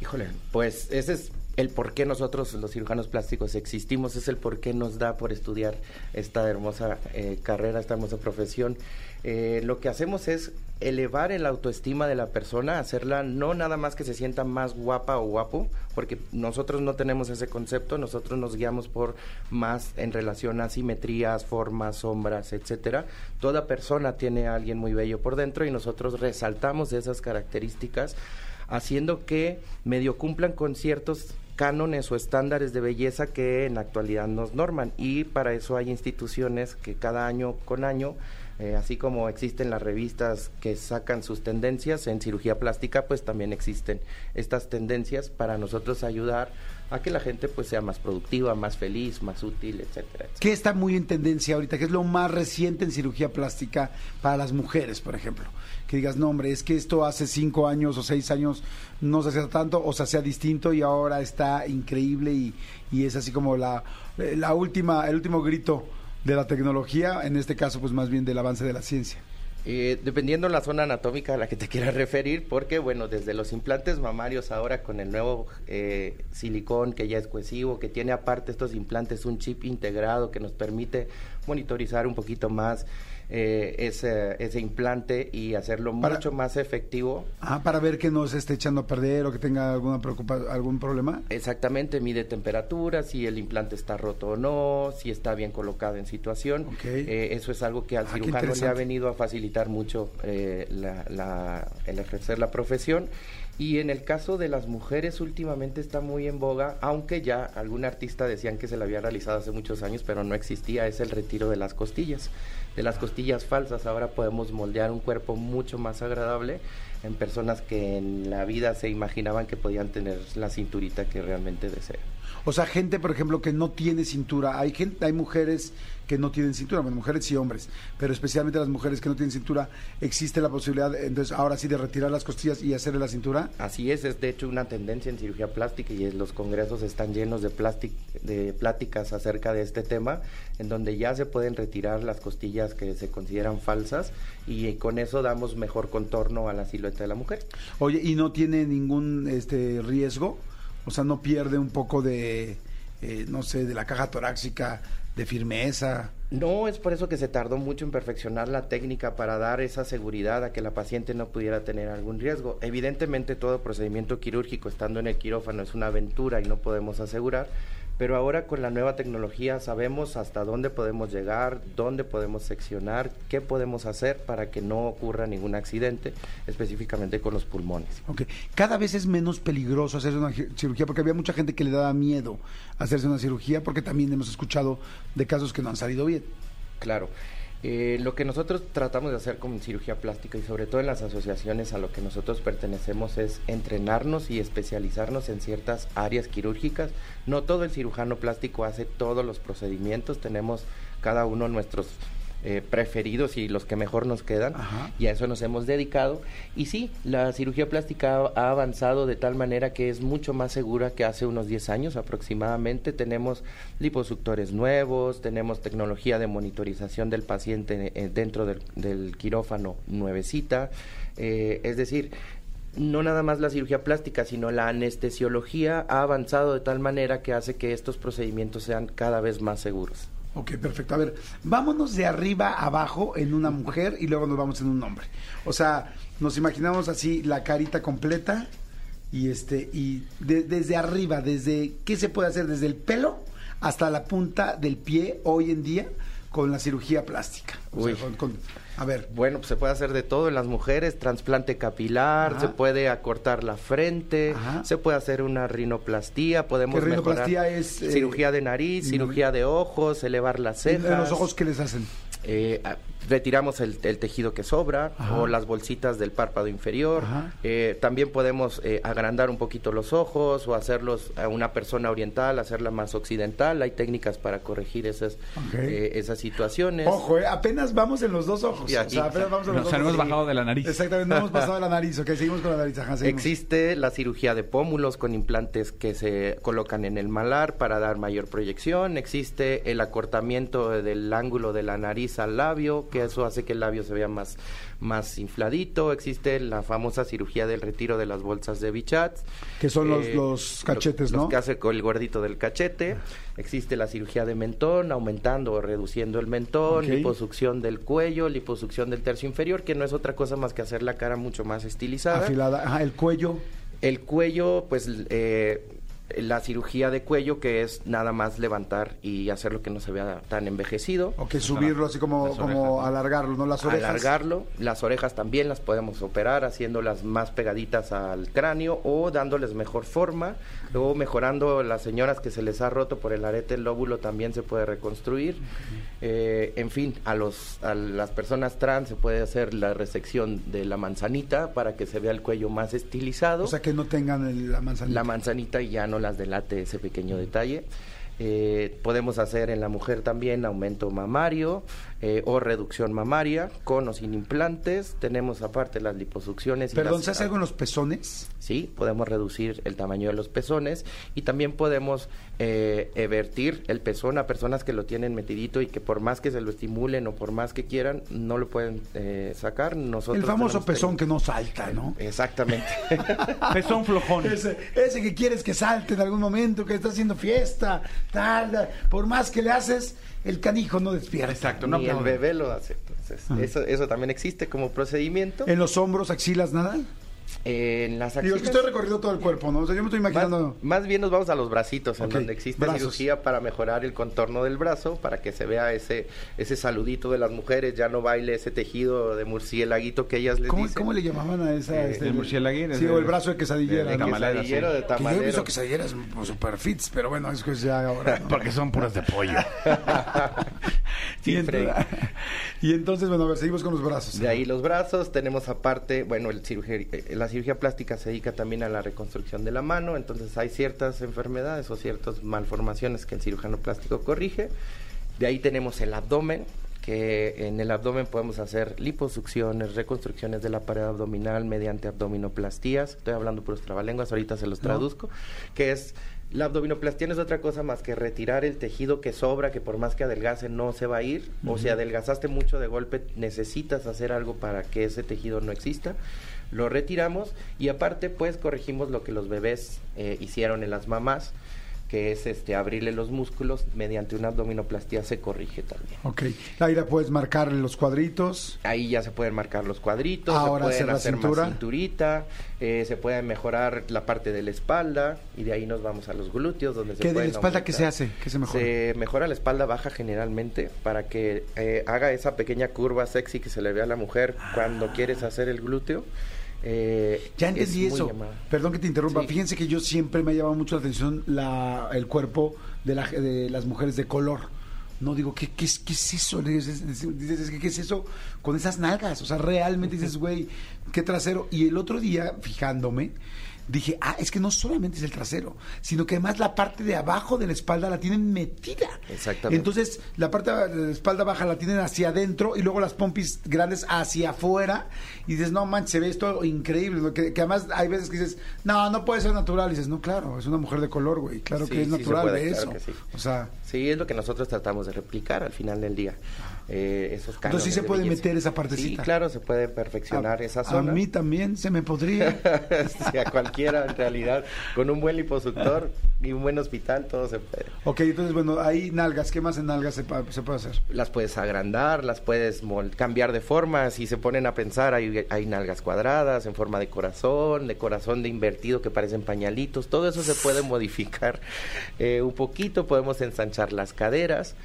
Híjole, pues ese es el por qué nosotros los cirujanos plásticos existimos, es el por qué nos da por estudiar esta hermosa eh, carrera, esta hermosa profesión. Eh, lo que hacemos es elevar el autoestima de la persona, hacerla no nada más que se sienta más guapa o guapo, porque nosotros no tenemos ese concepto, nosotros nos guiamos por más en relación a simetrías, formas, sombras, etcétera. Toda persona tiene a alguien muy bello por dentro y nosotros resaltamos esas características haciendo que medio cumplan con ciertos cánones o estándares de belleza que en la actualidad nos norman y para eso hay instituciones que cada año con año eh, así como existen las revistas que sacan sus tendencias en cirugía plástica, pues también existen estas tendencias para nosotros ayudar a que la gente pues sea más productiva, más feliz, más útil, etcétera. ¿Qué está muy en tendencia ahorita? ¿Qué es lo más reciente en cirugía plástica para las mujeres, por ejemplo? Que digas, no, hombre, es que esto hace cinco años o seis años no se hacía tanto o se hacía distinto y ahora está increíble y, y es así como la, eh, la última, el último grito de la tecnología, en este caso, pues más bien del avance de la ciencia. Eh, dependiendo la zona anatómica a la que te quieras referir, porque bueno, desde los implantes mamarios ahora con el nuevo eh, silicón que ya es cohesivo, que tiene aparte estos implantes un chip integrado que nos permite monitorizar un poquito más eh, ese, ese implante y hacerlo Para- mucho más efectivo. Ah, para ver que no se esté echando a perder o que tenga alguna preocupa algún problema. Exactamente, mide temperatura, si el implante está roto o no, si está bien colocado en situación. Eh, eso es algo que al Ah, cirujano le ha venido a facilitar mucho eh, la- la- el ejercer la profesión. Y en el caso de las mujeres últimamente está muy en boga, aunque ya algún artista decían que se la había realizado hace muchos años, pero no existía, es el retiro de las costillas. De las costillas falsas ahora podemos moldear un cuerpo mucho más agradable en personas que en la vida se imaginaban que podían tener la cinturita que realmente desean. O sea, gente, por ejemplo, que no tiene cintura. Hay gente, hay mujeres que no tienen cintura, bueno, mujeres y hombres, pero especialmente las mujeres que no tienen cintura, existe la posibilidad, entonces, ahora sí, de retirar las costillas y hacerle la cintura. Así es, es de hecho una tendencia en cirugía plástica y es- los congresos están llenos de, plásti- de pláticas acerca de este tema, en donde ya se pueden retirar las costillas que se consideran falsas y con eso damos mejor contorno a la silueta de la mujer. Oye, y no tiene ningún este riesgo, o sea, no pierde un poco de, eh, no sé, de la caja torácica, de firmeza. No, es por eso que se tardó mucho en perfeccionar la técnica para dar esa seguridad a que la paciente no pudiera tener algún riesgo. Evidentemente todo procedimiento quirúrgico estando en el quirófano es una aventura y no podemos asegurar, pero ahora con la nueva tecnología sabemos hasta dónde podemos llegar, dónde podemos seccionar, qué podemos hacer para que no ocurra ningún accidente, específicamente con los pulmones. Ok. Cada vez es menos peligroso hacerse una cirugía porque había mucha gente que le daba miedo hacerse una cirugía porque también hemos escuchado de casos que no han salido bien. Claro. Eh, lo que nosotros tratamos de hacer con cirugía plástica y sobre todo en las asociaciones a lo que nosotros pertenecemos es entrenarnos y especializarnos en ciertas áreas quirúrgicas. No todo el cirujano plástico hace todos los procedimientos, tenemos cada uno nuestros eh, preferidos y los que mejor nos quedan Ajá. y a eso nos hemos dedicado. Y sí, la cirugía plástica ha, avanzado de tal manera que es mucho más segura que hace unos 10 años aproximadamente. Tenemos liposuctores nuevos, tenemos tecnología de monitorización del paciente eh, dentro del, del quirófano nuevecita. Eh, es decir, no nada más la cirugía plástica, sino la anestesiología ha avanzado de tal manera que hace que estos procedimientos sean cada vez más seguros. Ok, perfecto. A ver, vámonos de arriba a abajo en una mujer y luego nos vamos en un hombre. O sea, nos imaginamos así la carita completa y este y de- desde arriba, desde qué se puede hacer desde el pelo hasta la punta del pie hoy en día con la cirugía plástica. O sea, con- a ver, Bueno, pues se puede hacer de todo en las mujeres, trasplante capilar, Ajá. se puede acortar la frente, Ajá. se puede hacer una rinoplastía, podemos ¿Qué rinoplastia mejorar es, eh, cirugía de nariz, cirugía de ojos, elevar las en cejas. los ojos qué les hacen? Eh, a- retiramos el, el tejido que sobra Ajá. o las bolsitas del párpado inferior. Eh, también podemos eh, agrandar un poquito los ojos o hacerlos a una persona oriental, hacerla más occidental. Hay técnicas para corregir esas, eh, esas situaciones. Ojo, eh, apenas vamos en los dos ojos. Y O aquí. sea, apenas vamos en los Nos dos hemos ojos. bajado de la nariz. Exactamente, no hemos pasado de la nariz, ok, seguimos con la nariz, ajá. Existe la cirugía de pómulos con implantes que se colocan en el malar para dar mayor proyección. Existe el acortamiento del ángulo de la nariz al labio, que eso hace que el labio se vea más, más infladito. Existe la famosa cirugía del retiro de las bolsas de Bichat. Que son los- los cachetes, los ¿no? que hace con el gordito del cachete. Existe la cirugía de mentón, aumentando o reduciendo el mentón, liposucción del cuello, liposucción del tercio inferior, que no es otra cosa más que hacer la cara mucho más estilizada. Afilada, ajá, el cuello. El cuello, pues eh, la cirugía de cuello, que es nada más levantar y hacer lo que no se vea tan envejecido. O que subirlo así como, como alargarlo, ¿no? Las orejas. Alargarlo, las orejas también las podemos operar haciéndolas más pegaditas al cráneo o dándoles mejor forma o mejorando las señoras que se les ha roto por el arete el lóbulo también se puede reconstruir. Eh, en fin, a los a las personas trans se puede hacer la resección de la manzanita para que se vea el cuello más estilizado. O sea, que no tengan el- la manzanita. la manzanita y ya no las delate ese pequeño detalle. Eh, podemos hacer en la mujer también aumento mamario eh, o reducción mamaria con o sin implantes. Tenemos aparte las liposucciones. y Perdón, las- ¿se hace algo en los pezones? Sí, podemos reducir el tamaño de los pezones y también podemos eh, evertir el pezón a personas que lo tienen metidito y que por más que se lo estimulen o por más que quieran, no lo pueden eh, sacar. Nosotros El famoso pezón que no salta, ¿no? Exactamente. Pezón flojón. Ese, ese que quieres que salte en algún momento, que está haciendo fiesta, tal. por más que le haces, el canijo no despierta. Exacto, no Ni el bebé lo hace. Entonces, eso, eso también existe como procedimiento. En los hombros, axilas, nada. Eh, en las Digo, es que axilas- estoy recorriendo todo el cuerpo, ¿no? O sea, yo me estoy imaginando. Más, más bien nos vamos a los bracitos, en donde existe brazos. cirugía para mejorar el contorno del brazo, para que se vea ese ese saludito de las mujeres, ya no baile ese tejido de murciélaguito que ellas les ¿Cómo, dicen. cómo le llamaban a esa? Eh, este, el murciélaguero, Sí, de- o el brazo de quesadillera. de sí. de Que yo he visto quesadilleras pues, super fits, pero bueno, es que ya ahora. ¿no? Porque son puras de pollo. y, Siempre. entonces, y entonces, bueno, a ver, seguimos con los brazos. De ahí los brazos, tenemos aparte, bueno, el cirugía, eh, la cirugía plástica se dedica también a la reconstrucción de la mano, entonces hay ciertas enfermedades o ciertas malformaciones que el cirujano plástico corrige. De ahí tenemos el abdomen, que en el abdomen podemos hacer liposucciones, reconstrucciones de la pared abdominal mediante abdominoplastías. Estoy hablando puros trabalenguas, ahorita se los No. traduzco, que es la abdominoplastia no es otra cosa más que retirar el tejido que sobra, que por más que adelgace no se va a ir, o si adelgazaste mucho de golpe, necesitas hacer algo para que ese tejido no exista. Lo retiramos y aparte pues corregimos lo que los bebés eh, hicieron en las mamás, que es este abrirle los músculos mediante una abdominoplastia se corrige también. Ok. Ahí la puedes marcar en los cuadritos. Ahí ya se pueden marcar los cuadritos, Ahora se hacer pueden la hacer cintura. más cinturita, eh, se puede mejorar la parte de la espalda y de ahí nos vamos a los glúteos donde se ¿Qué de la espalda qué se aumentar. hace? ¿Qué se mejora? Se mejora la espalda baja generalmente para que eh, haga esa pequeña curva sexy que se le ve a la mujer cuando quieres hacer el glúteo. Eh, Ya es entendí muy eso. Perdón que te interrumpa. Sí. Fíjense que yo siempre me ha llamado mucho la atención la, el cuerpo de, la- de las mujeres de color. No digo, ¿qué, qué, es, qué es eso? Dices, es ¿qué es eso con esas nalgas? O sea, realmente dices, güey, qué trasero. Y el otro día, fijándome, dije, ah, es que no solamente es el trasero, sino que además la parte de abajo de la espalda la tienen metida. Exactamente. Entonces, la parte de la espalda baja la tienen hacia adentro y luego las pompis grandes hacia afuera. Y dices, no manches, se ve esto increíble. ¿no? Que, que además hay veces que dices, no, no puede ser natural. Y dices, no, claro, es una mujer de color, güey. Claro Sí, que es sí natural puede, de claro eso. que sí. O sea, Sí, es lo que nosotros tratamos de replicar al final del día. Eh, esos Entonces sí se de puede belleza. meter esa partecita. Sí, claro, se puede perfeccionar a, esa a zona. mí también se me podría. Sí, a cualquiera en realidad. Con un buen liposuctor y un buen hospital todo se puede. ok, entonces, bueno, ahí nalgas. ¿Qué más en nalgas se, puede hacer? Las puedes agrandar, las puedes cambiar de forma. Si se ponen a pensar, hay, hay nalgas cuadradas en forma de corazón, de corazón de invertido que parecen pañalitos. Todo eso se puede modificar eh, un poquito. Podemos ensanchar las caderas.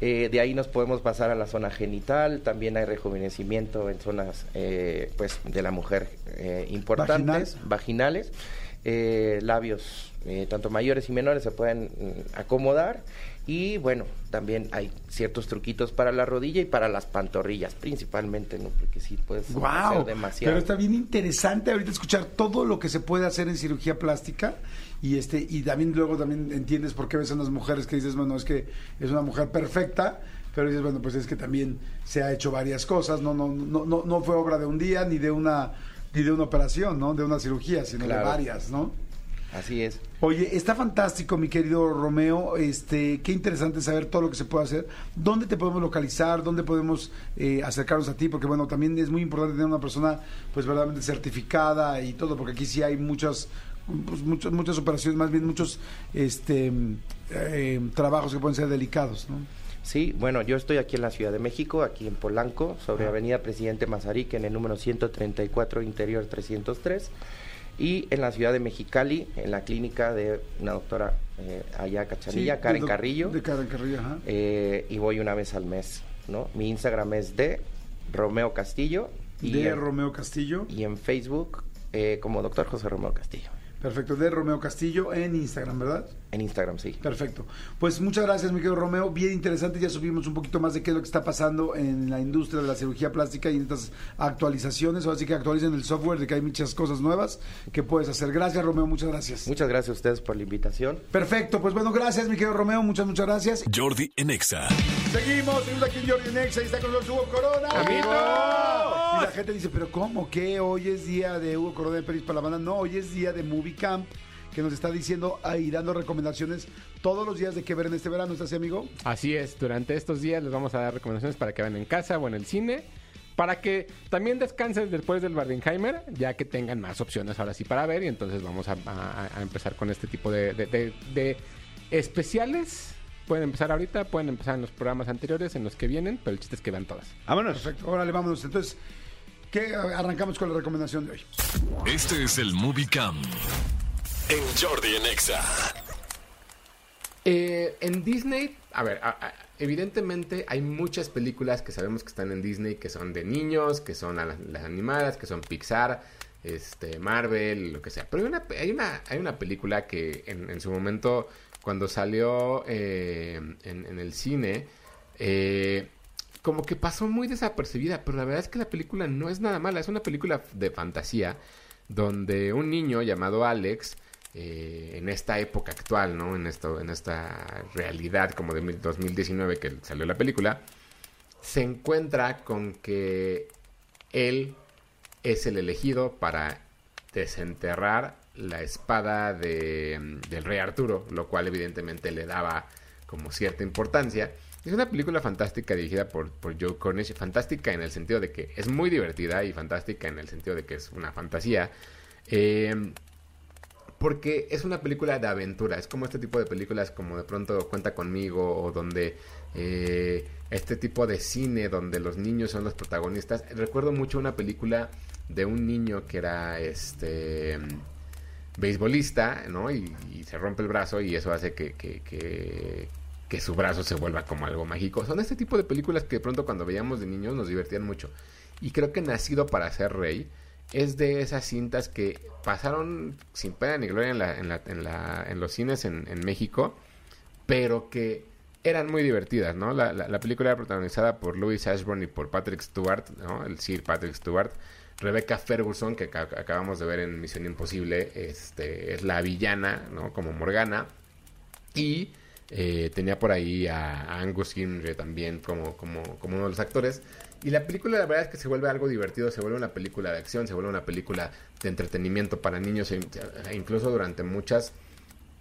Eh, de ahí nos podemos pasar a la zona genital. También hay rejuvenecimiento en zonas eh, pues de la mujer eh, importantes, vaginales. Eh, labios, eh, tanto mayores y menores, se pueden mm, acomodar. Y bueno, también hay ciertos truquitos para la rodilla y para las pantorrillas, principalmente, ¿no? Porque sí puedes ¡Wow! hacer demasiado. Pero está bien interesante ahorita escuchar todo lo que se puede hacer en cirugía plástica y este y también luego también entiendes por qué ves a unas mujeres que dices, bueno, es que es una mujer perfecta, pero dices, bueno, pues es que también se ha hecho varias cosas, no no no no, no fue obra de un día ni de una ni de una operación, ¿no? De una cirugía, sino Claro. de varias, ¿no? Así es. Oye, está fantástico, mi querido Romeo. Este, qué interesante saber todo lo que se puede hacer. ¿Dónde te podemos localizar? ¿Dónde podemos eh, acercarnos a ti? Porque bueno, también es muy importante tener una persona, pues verdaderamente certificada y todo, porque aquí sí hay muchas, pues, muchas, muchas operaciones, más bien muchos, este, eh, trabajos que pueden ser delicados, ¿no? Sí, bueno, yo estoy aquí en la Ciudad de México, aquí en Polanco, sobre Ah. Avenida Presidente Mazarik, en el número 134, Interior 303. Y en la ciudad de Mexicali, en la clínica de una doctora eh, allá Cachanilla, Sí, Karen de Carrillo. De Karen Carrillo, ajá. eh, y voy una vez al mes, ¿no? Mi Instagram es de Romeo Castillo. Y, de en, Romeo Castillo. y en Facebook eh, como doctor José Romeo Castillo. Perfecto, de Romeo Castillo en Instagram, ¿verdad? En Instagram, sí. Perfecto. Pues muchas gracias, mi querido Romeo. Bien interesante, ya subimos un poquito más de qué es lo que está pasando en la industria de la cirugía plástica y en estas actualizaciones. Ahora sí que actualicen el software de que hay muchas cosas nuevas que puedes hacer. Gracias, Romeo, muchas gracias. Muchas gracias a ustedes por la invitación. Perfecto, pues bueno, gracias, mi querido Romeo, muchas, muchas gracias. Jordi en Exa. Seguimos, seguimos aquí en Jordi Nexa y está con nosotros Hugo Corona. Y la gente dice, pero ¿cómo? ¿Qué? Hoy es día de Hugo Corona de Peris para la banda. No, hoy es día de Movie Camp, que nos está diciendo ahí dando recomendaciones todos los días de qué ver en este verano. ¿Estás así, amigo? Así es, durante estos días les vamos a dar recomendaciones para que vean en casa o en el cine, para que también descansen después del Barbenheimer, ya que tengan más opciones ahora sí para ver, y entonces vamos a, a- a empezar con este tipo de, de- de- de especiales. Pueden empezar ahorita, pueden empezar en los programas anteriores, en los que vienen, pero el chiste es que vean todas. Vámonos. Perfecto, órale, vámonos. Entonces, ¿qué arrancamos con la recomendación de hoy? Este es el Movie Cam. En Jordi en Exa. Eh, en Disney, a ver, a- a- evidentemente hay muchas películas que sabemos que están en Disney que son de niños, que son a las, las animadas, que son Pixar, este, Marvel, lo que sea. Pero hay una, hay una, hay una película que en, en su momento, cuando salió eh, en, el cine, eh, como que pasó muy desapercibida, pero la verdad es que la película no es nada mala, es una película de fantasía donde un niño llamado Alex, eh, en esta época actual, ¿no? En, esto, en esta realidad como de mil- 2019 que salió la película, se encuentra con que él es el elegido para desenterrar la espada de, del rey Arturo, lo cual evidentemente le daba como cierta importancia. Es una película fantástica dirigida por, por Joe Cornish, fantástica en el sentido de que es muy divertida y fantástica en el sentido de que es una fantasía. Eh, porque es una película de aventura. Es como este tipo de películas como de pronto Cuenta conmigo o donde eh, este tipo de cine donde los niños son los protagonistas. Recuerdo mucho una película de un niño que era este beisbolista, ¿no? Y, se rompe el brazo y eso hace que, que, que, su brazo se vuelva como algo mágico. Son este tipo de películas que de pronto cuando veíamos de niños nos divertían mucho. Y creo que Nacido para ser rey es de esas cintas que pasaron sin pena ni gloria en, la, en, la, en, la, en los cines en, México, pero que eran muy divertidas, ¿no? La película era protagonizada por Louis Ashburn y por Patrick Stewart, ¿no? El Sir Patrick Stewart. Rebecca Ferguson, que ac- acabamos de ver en Misión Imposible, este, es la villana, ¿no? Como Morgana. Y eh, tenía por ahí a, Angus Gimri también como, como, como uno de los actores. Y la película la verdad es que se vuelve algo divertido, se vuelve una película de acción, se vuelve una película de entretenimiento para niños. incluso durante muchas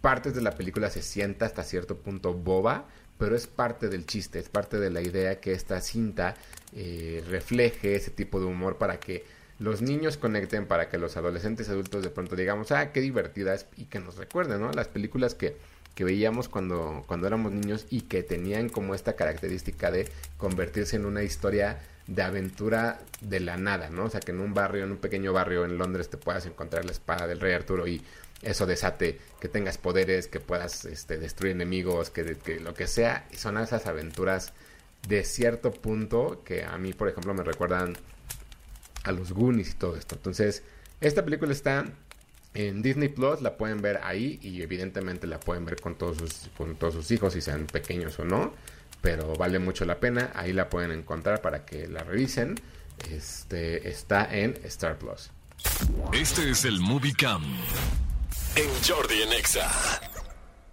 partes de la película se sienta hasta cierto punto boba, pero es parte del chiste, es parte de la idea que esta cinta eh, refleje ese tipo de humor para que los niños conecten, para que los adolescentes adultos de pronto digamos, ah, qué divertida y que nos recuerden, ¿no? Las películas que, que veíamos cuando, cuando éramos niños y que tenían como esta característica de convertirse en una historia de aventura de la nada, ¿no? O sea, que en un barrio, en un pequeño barrio en Londres te puedas encontrar la espada del rey Arturo y eso desate que tengas poderes, que puedas este, destruir enemigos, que, que lo que sea, son esas aventuras de cierto punto que a mí, por ejemplo, me recuerdan a los Goonies y todo esto. Entonces, esta película está en Disney Plus, la pueden ver ahí y evidentemente la pueden ver con todos sus, con todos sus hijos, si sean pequeños o no. Pero vale mucho la pena, ahí la pueden encontrar para que la revisen. Este está en Star Plus. Este es el Movie Cam. En Jordi en Exa.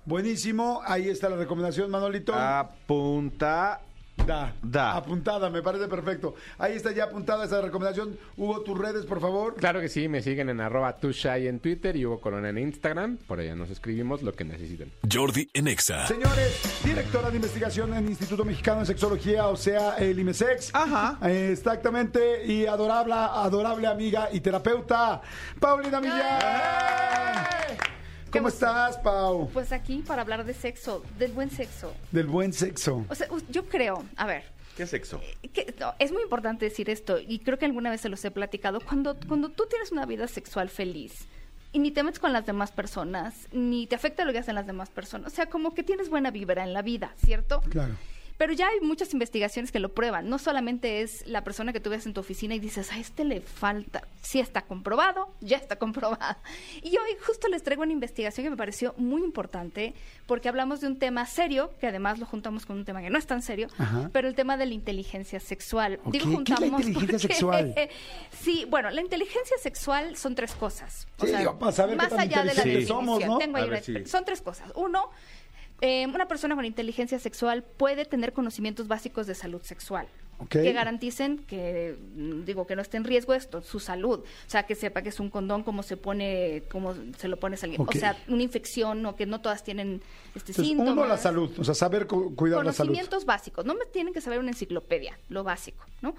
Buenísimo, ahí está la recomendación, Manolito. Apunta. Da. Da. Apuntada, me parece perfecto. Ahí está ya apuntada esa recomendación. Hugo, tus redes, por favor. Claro que sí, me siguen en arroba tushai en Twitter y Hugo Corona en Instagram. Por allá nos escribimos lo que necesiten. Jordi en Exa. Señores, directora de investigación en Instituto Mexicano de Sexología, o sea, el IMESEX. Ajá. Eh, Exactamente, y adorable, adorable amiga y terapeuta, Paulina Millán. ¿Cómo estás, Pau? Pues aquí para hablar de sexo, del buen sexo. Del buen sexo. O sea, yo creo, a ver, ¿Qué sexo? que, no, es muy importante decir esto y creo que alguna vez se los he platicado. Cuando, cuando tú tienes una vida sexual feliz y ni te metes con las demás personas, ni te afecta lo que hacen las demás personas, o sea, como que tienes buena vibra en la vida, ¿cierto? Claro. Pero ya hay muchas investigaciones que lo prueban. No solamente es la persona que tú ves en tu oficina y dices, a este le falta. Sí está comprobado, ya está comprobado. Y hoy justo les traigo una investigación que me pareció muy importante porque hablamos de un tema serio, que además lo juntamos con un tema que no es tan serio, Ajá. pero el tema de la inteligencia sexual. Digo ¿qué es la juntamos inteligencia porque- sexual? sí, bueno, la inteligencia sexual son tres cosas. O Sí, sea, digo, para saber qué más tan allá de la definición. somos, ¿no? Tengo ahí ver, una- sí. Son tres cosas. Uno, eh, una persona con inteligencia sexual puede tener conocimientos básicos de salud sexual. Que garanticen que, mm, digo, que no esté en riesgo esto, su salud. O sea, que sepa que es un condón, cómo se pone, cómo se lo pones a alguien. O sea, una infección o que no todas tienen este Entonces, síntomas. uno, la salud, o sea, saber cu- cuidar la salud. Conocimientos básicos. No me tienen que saber una enciclopedia, lo básico, ¿no?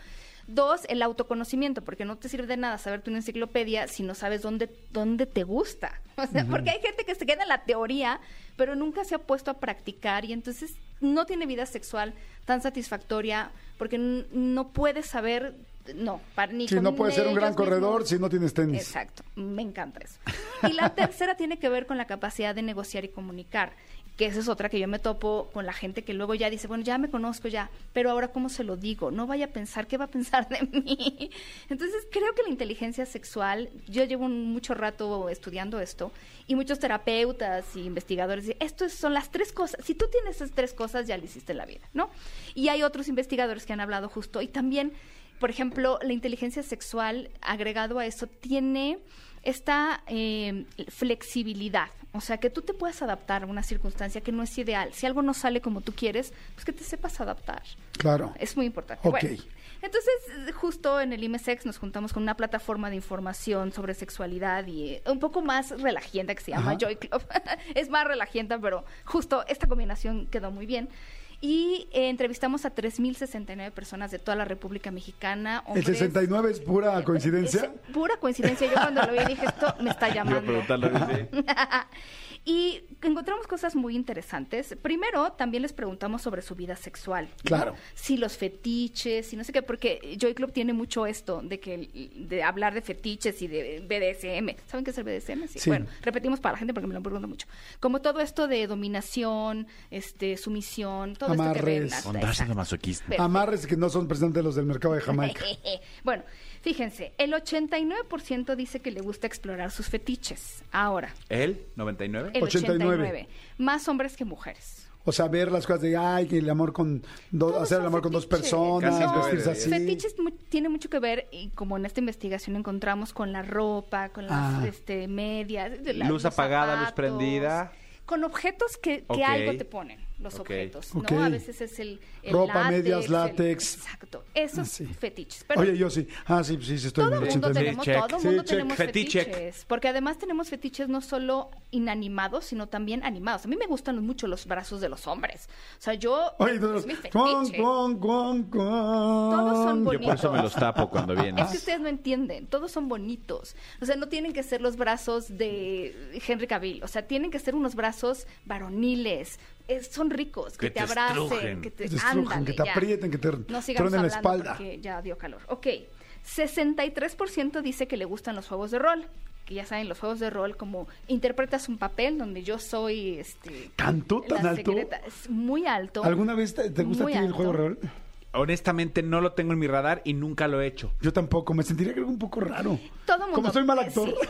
Dos, el autoconocimiento, porque no te sirve de nada saberte una enciclopedia si no sabes dónde, dónde te gusta. O sea, porque hay gente que se queda en la teoría, pero nunca se ha puesto a practicar y entonces no tiene vida sexual tan satisfactoria porque no puede saber, no, para, ni Sí, con no puedes ser un gran corredor mismos. si no tienes tenis. Exacto, me encanta eso. Y la tercera tiene que ver con la capacidad de negociar y comunicar, que esa es otra que yo me topo con la gente que luego ya dice, bueno, ya me conozco ya, pero ahora cómo se lo digo, no vaya a pensar qué va a pensar de mí. Entonces creo que la inteligencia sexual, yo llevo mucho rato estudiando esto y muchos terapeutas y investigadores dicen, esto es- son las tres cosas, si tú tienes esas tres cosas ya lo hiciste en la vida, ¿no? Y hay otros investigadores que han hablado justo y también por ejemplo, la inteligencia sexual, agregado a eso, tiene esta eh, flexibilidad. O sea, que tú te puedas adaptar a una circunstancia que no es ideal. Si algo no sale como tú quieres, pues que te sepas adaptar. Claro. Es muy importante. Ok. Bueno, entonces, justo en el IMSEX nos juntamos con una plataforma de información sobre sexualidad y eh, un poco más relajienta que se llama Ajá. Joy Club. es más relajienta, pero justo esta combinación quedó muy bien. Y eh, entrevistamos a 3.069 personas de toda la República Mexicana. ¿El hombres- 69 es pura coincidencia? es pura coincidencia. Yo cuando lo vi dije, esto me está llamando. y encontramos cosas muy interesantes. Primero, también les preguntamos sobre su vida sexual. ¿no? Claro. Si los fetiches y no sé qué, porque Joy Club tiene mucho esto de que de hablar de fetiches y de BDSM. ¿Saben qué es el BDSM? Sí. Bueno, repetimos para la gente porque me lo preguntan mucho. Como todo esto de dominación, este, sumisión, todo. Amarres. hasta- Ondas exacto. masoquista. Perfecto. Amarres que no son precisamente los del mercado de Jamaica. bueno, fíjense, el 89% dice que le gusta explorar sus fetiches. Ahora, ¿Él? ¿99? el 89. 89. Más hombres que mujeres. O sea, ver las cosas de, ay, que el amor con, hacer el amor con dos personas, vestirse así. Fetiches mu- tiene mucho que ver, y como en esta investigación encontramos, con la ropa, con las Ah. este, medias. la- Luz apagada, luz prendida. Con objetos que, que algo te ponen, los objetos. ¿no? A veces es el, el Ropa, látex, medias, el- látex. exacto, esos Ah, sí. fetiches. Pero Oye, yo sí. Ah, sí, sí, sí, estoy todo en el el mundo 89. tenemos, check. todo el Sí, mundo check. tenemos Fetiche. fetiches. Porque además tenemos fetiches no solo inanimados, sino también animados. A mí me gustan mucho los brazos de los hombres. O sea, yo... Oye, es cuan, cuan, cuan. Todos son Yo bonitos. por eso me los tapo cuando viene. Es que ustedes no entienden, todos son bonitos. O sea, no tienen que ser los brazos de Henry Cavill. O sea, tienen que ser unos brazos varoniles. Es- son ricos, que, Que te te abracen, estrujen. que te, Que te ándale, que te ya. aprieten, que te No truenen la espalda. porque ya dio calor. Ok, 63% dice que le gustan los juegos de rol. Que ya saben, los juegos de rol, como interpretas un papel donde yo soy... este ¿Tanto? ¿Tan la alto? secreta. Es muy alto. ¿Alguna vez te, te gusta a ti el alto. juego de rol? Honestamente no lo tengo en mi radar y nunca lo he hecho. Yo tampoco, me sentiría creo un poco raro. Todo mundo. Como soy mal actor, Sí.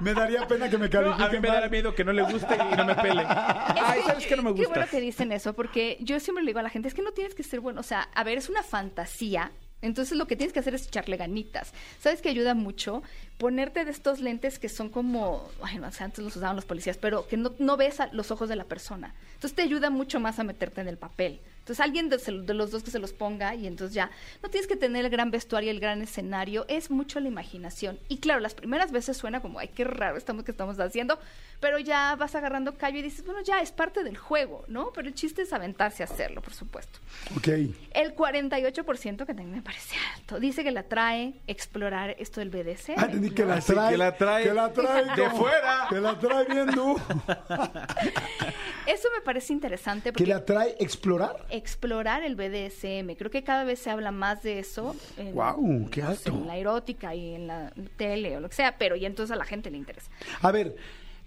me daría pena que me No, califiquen a mí me mal. da miedo que no le guste y no me pele. Ay, ¿sabes qué no me Qué gusta? bueno que dicen eso, porque yo siempre le digo a la gente, es que no tienes que ser bueno, o sea, a ver, es una fantasía. Entonces lo que tienes que hacer es echarle ganitas. ¿Sabes que ayuda mucho? Ponerte de estos lentes que son como, ay, no sé, antes los usaban los policías, pero que no, no ves a los ojos de la persona. Entonces te ayuda mucho más a meterte en el papel. Entonces alguien de, los dos que se los ponga y entonces ya no tienes que tener el gran vestuario, el gran escenario, es mucho la imaginación. Y claro, las primeras veces suena como, ay, qué raro estamos que estamos haciendo, pero ya vas agarrando callo y dices, bueno, ya es parte del juego, ¿no? Pero el chiste es aventarse a hacerlo, por supuesto. Ok. El 48%, que también me parece alto, dice que la trae explorar esto del BDSM. Ah, entendí que la trae. que la trae que la trae de fuera. Que la trae viendo. Eso me parece interesante que porque la trae explorar. explorar el BDSM, creo que cada vez se habla más de eso. En, Guau, qué sé, alto. en la erótica y en la tele o lo que sea, pero y entonces a la gente le interesa. A ver,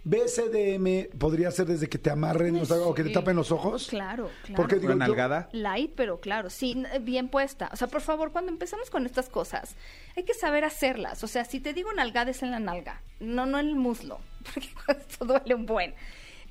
BCDM podría ser desde que te amarren o, sea, o que te tapen los ojos. Claro, claro. Porque digo, ¿Una yo- nalgada? Light, pero claro, sí, bien puesta. O sea, por favor, cuando empezamos con estas cosas, hay que saber hacerlas. O sea, si te digo nalgada es en la nalga, no, no en el muslo, porque esto duele un buen.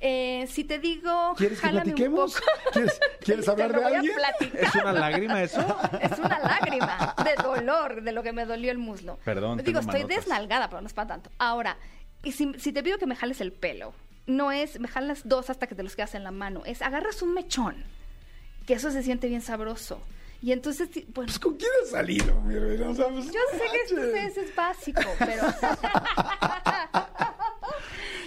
Eh, si te digo, ¿Quieres que un platiquemos? poco. ¿Quieres- quieres Te hablar de alguien? platicar. ¿Es una lágrima eso? Es una lágrima de dolor de lo que me dolió el muslo. Perdón, Digo, tengo estoy manotas. desnalgada, pero no es para tanto. Ahora, y si, si te pido que me jales el pelo, no es me jalas dos hasta que te los quedas en la mano, es agarras un mechón, que eso se siente bien sabroso. Y entonces, bueno, Pues con quién has salido, mi reina? O sea, pues, yo sé que esto es, es básico, pero...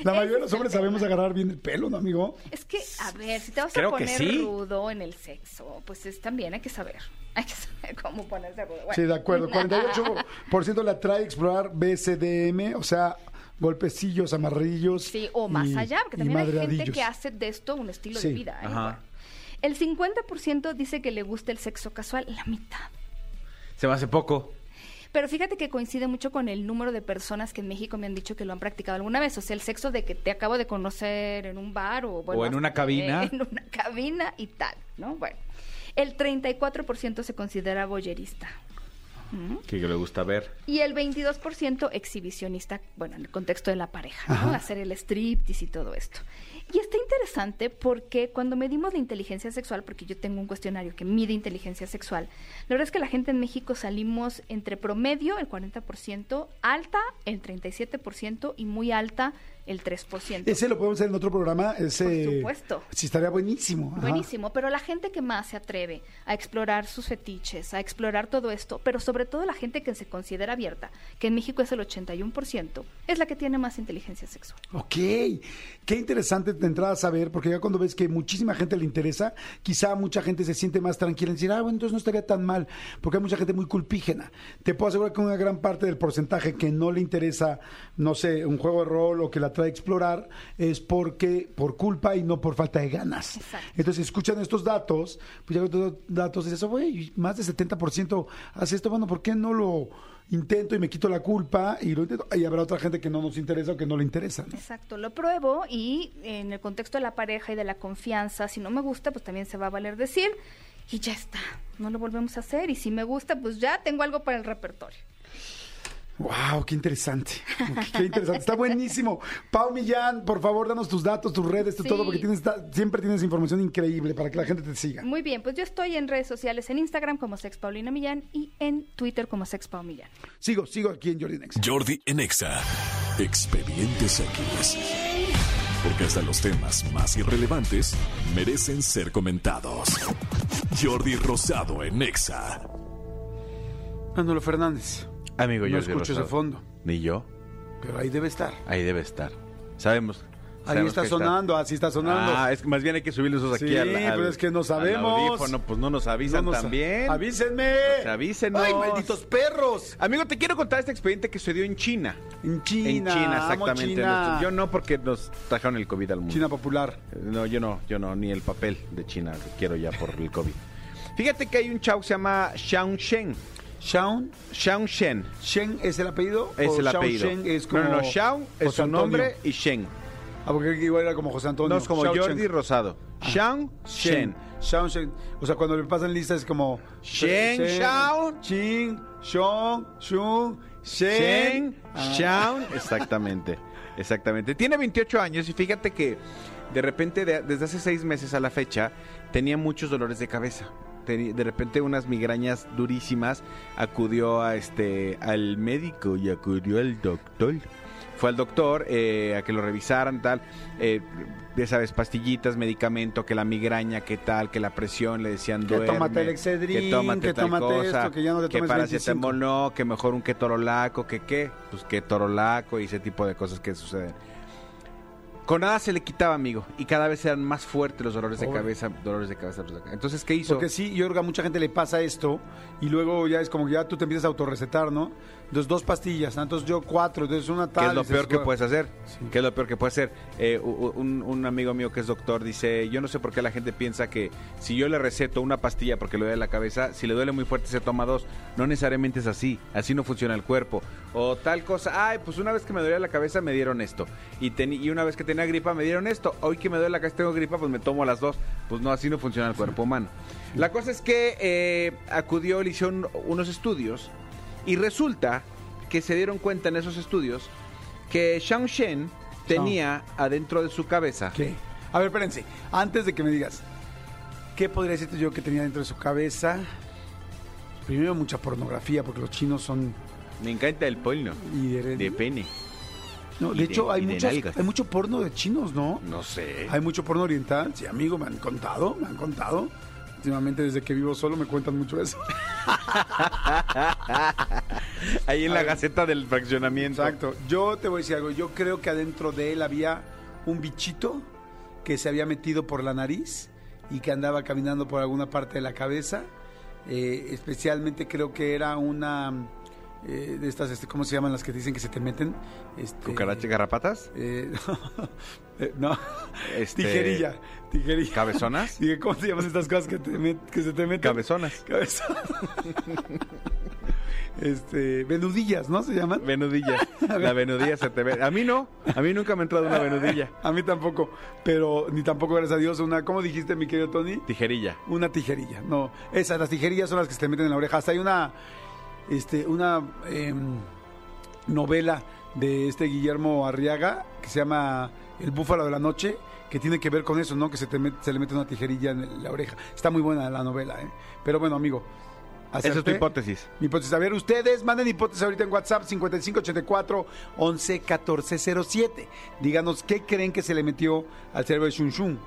La mayoría de los hombres sabemos agarrar bien el pelo, ¿no, amigo? Es que, a ver, si te vas Creo a poner sí. rudo en el sexo, pues es, también hay que saber. Hay que saber cómo ponerse rudo. Bueno. Sí, de acuerdo. 48% le atrae explorar BCDM, o sea, golpecillos, amarrillos. Sí, o más y- allá, porque también hay gente que hace de esto un estilo Sí. de vida. ¿eh? Ajá. El 50% dice que le gusta el sexo casual, la mitad. Se me hace poco. Pero fíjate que coincide mucho con el número de personas que en México me han dicho que lo han practicado alguna vez. O sea, el sexo de que te acabo de conocer en un bar o, bueno, O en una cabina. En una cabina y tal, ¿no? Bueno. El 34% se considera boyerista. Que le gusta ver. Y el 22% exhibicionista, bueno, en el contexto de la pareja, ¿no? Hacer el striptease y todo esto. Y está interesante porque cuando medimos la inteligencia sexual, porque yo tengo un cuestionario que mide inteligencia sexual, la verdad es que la gente en México salimos entre promedio, el 40%, alta, el 37% y muy alta, el 3%. Ese lo podemos hacer en otro programa. Ese, Por supuesto. Sí, estaría buenísimo. Ajá. Buenísimo, pero la gente que más se atreve a explorar sus fetiches, a explorar todo esto, pero sobre todo la gente que se considera abierta, que en México es el 81%, es la que tiene más inteligencia sexual. Ok, qué interesante de entrada saber, porque ya cuando ves que muchísima gente le interesa, quizá mucha gente se siente más tranquila en decir, ah, bueno, entonces no estaría tan mal, porque hay mucha gente muy culpígena. Te puedo asegurar que una gran parte del porcentaje que no le interesa, no sé, un juego de rol o que la a explorar, es porque por culpa y no por falta de ganas. Exacto. Entonces, escuchan estos datos, pues ya con estos datos dices, güey, más de 70% hace esto, bueno, ¿por qué no lo intento y me quito la culpa y lo intento? Y habrá otra gente que no nos interesa o que no le interesa. ¿no? Exacto, lo pruebo y en el contexto de la pareja y de la confianza, si no me gusta, pues también se va a valer decir y ya está, no lo volvemos a hacer y si me gusta, pues ya tengo algo para el repertorio. Wow, qué interesante. Qué interesante. Está buenísimo. Pau Millán, por favor, danos tus datos, tus redes, tu Sí. todo, porque tienes, siempre tienes información increíble para que la gente te siga. Muy bien, pues yo estoy en redes sociales, en Instagram como Sex Paulina Millán y en Twitter como Sex Pau Millán. Sigo, sigo aquí en Jordi Next. Jordi en Exa. Expedientes X. Porque hasta los temas más irrelevantes merecen ser comentados. Jordi Rosado en Exa. Manolo Fernández. Amigo, no Jordi escucho ese fondo, Ni yo. pero ahí debe estar. Ahí debe estar. Sabemos. Ahí sabemos está sonando, así está sonando. Ah, es que más bien hay que subirle esos aquí Sí, al, al- pero es que no al sabemos. audífono, pues no nos avisan No nos- también. ¡Avísenme! Pues avísenos. ¡Ay, malditos perros! Amigo, te quiero contar este expediente que sucedió en China. En China. en China, exactamente. China. Yo no, porque nos trajeron el COVID al mundo. China popular. No, yo no, yo no, ni el papel de China quiero ya por el COVID. Fíjate que hay un chavo que se llama Xiao Shen. Shaun. Xiao Shen ¿Shen es el apellido? es ¿O el Xiao apellido. Shen es como No, no, no, Xiao es José su Antonio? nombre y Shen. Ah, porque igual era como José Antonio. No es como Jordi Shen. Rosado. Xiao Shen. Xiao Shen. O sea, cuando le pasan lista es como... Shen, Xiao. Chin, Shong, Shun, Shen. Shen, Ah. Exactamente, exactamente. Tiene 28 años y fíjate que de repente, de- desde hace seis meses a la fecha, tenía muchos dolores de cabeza. De repente unas migrañas durísimas, acudió a este al médico y acudió al doctor. Fue al doctor eh, a que lo revisaran, tal. Eh, ya sabes, pastillitas, medicamento, que la migraña, que tal, que la presión, le decían Que duerme. tómate el Excedrin, que tómate que tal tómate cosa, esto, que ya no te que tomes paracetamol 25. no, que mejor un ketorolaco, que qué, pues ketorolaco y ese tipo de cosas que suceden. Con nada se le quitaba, amigo. Y cada vez eran más fuertes los dolores de Pobre. cabeza, dolores de cabeza. dolores de cabeza. Entonces, ¿qué hizo? Porque sí, yo creo que a mucha gente le pasa esto y luego ya es como que ya tú te empiezas a autorrecetar, ¿no? Entonces dos pastillas, entonces yo cuatro, entonces una tal. ¿Qué es lo peor que puedes hacer? Sí. ¿Qué es lo peor que puedes hacer? Eh, un, un amigo mío que es doctor dice, yo no sé por qué la gente piensa que si yo le receto una pastilla porque le duele la cabeza, si le duele muy fuerte se toma dos. No necesariamente es así, así no funciona el cuerpo. O tal cosa, ay, pues una vez que me dolía la cabeza me dieron esto. Y, teni- y una vez que tenía gripa me dieron esto. Hoy que me duele la cabeza tengo gripa, pues me tomo las dos. Pues no, así no funciona el cuerpo humano. La cosa es que eh, acudió, le hicieron unos estudios y resulta que se dieron cuenta en esos estudios que Shang Shen tenía adentro de su cabeza. ¿Qué? A ver, espérense. Antes de que me digas, ¿qué podría decirte yo que tenía dentro de su cabeza? Primero, mucha pornografía, porque los chinos son. Me encanta el porno. y de- De pene. no, de de- hecho, hay, de muchos, nalgas. hay mucho porno de chinos, ¿no? No sé. Hay mucho porno oriental. Sí, amigo, me han contado, me han contado. Últimamente, desde que vivo solo, me cuentan mucho eso. Ahí en A la ver. gaceta del fraccionamiento. Exacto. Yo te voy a decir algo. Yo creo que adentro de él había un bichito que se había metido por la nariz y que andaba caminando por alguna parte de la cabeza. Eh, especialmente creo que era una eh, de estas, este, ¿cómo se llaman las que dicen que se te meten? Este, ¿Cucaracha garrapatas? eh, no, Este, tijerilla, tijerilla. ¿Cabezonas? Dije, ¿cómo se llaman estas cosas que, te que se te meten? Cabezonas. Cabeza. este, venudillas, ¿no se llaman? Venudilla. La venudilla se te ve. A mí no. A mí nunca me ha entrado una venudilla. A mí tampoco, pero ni tampoco, gracias a Dios, una, ¿cómo dijiste, mi querido Tony? Tijerilla. Una tijerilla. No, esas, las tijerillas son las que se te meten en la oreja. Hasta hay una, este, una em, novela de este Guillermo Arriaga que se llama El búfalo de la noche, que tiene que ver con eso, ¿no? Que se, te met- se le mete una tijerilla en la oreja. Está muy buena la novela, ¿eh? Pero bueno, amigo. Esa es tu hipótesis. Mi hipótesis. A ver, ustedes manden hipótesis ahorita en WhatsApp 5584 11 1407. Díganos qué creen que se le metió al cerebro de Shun Shun.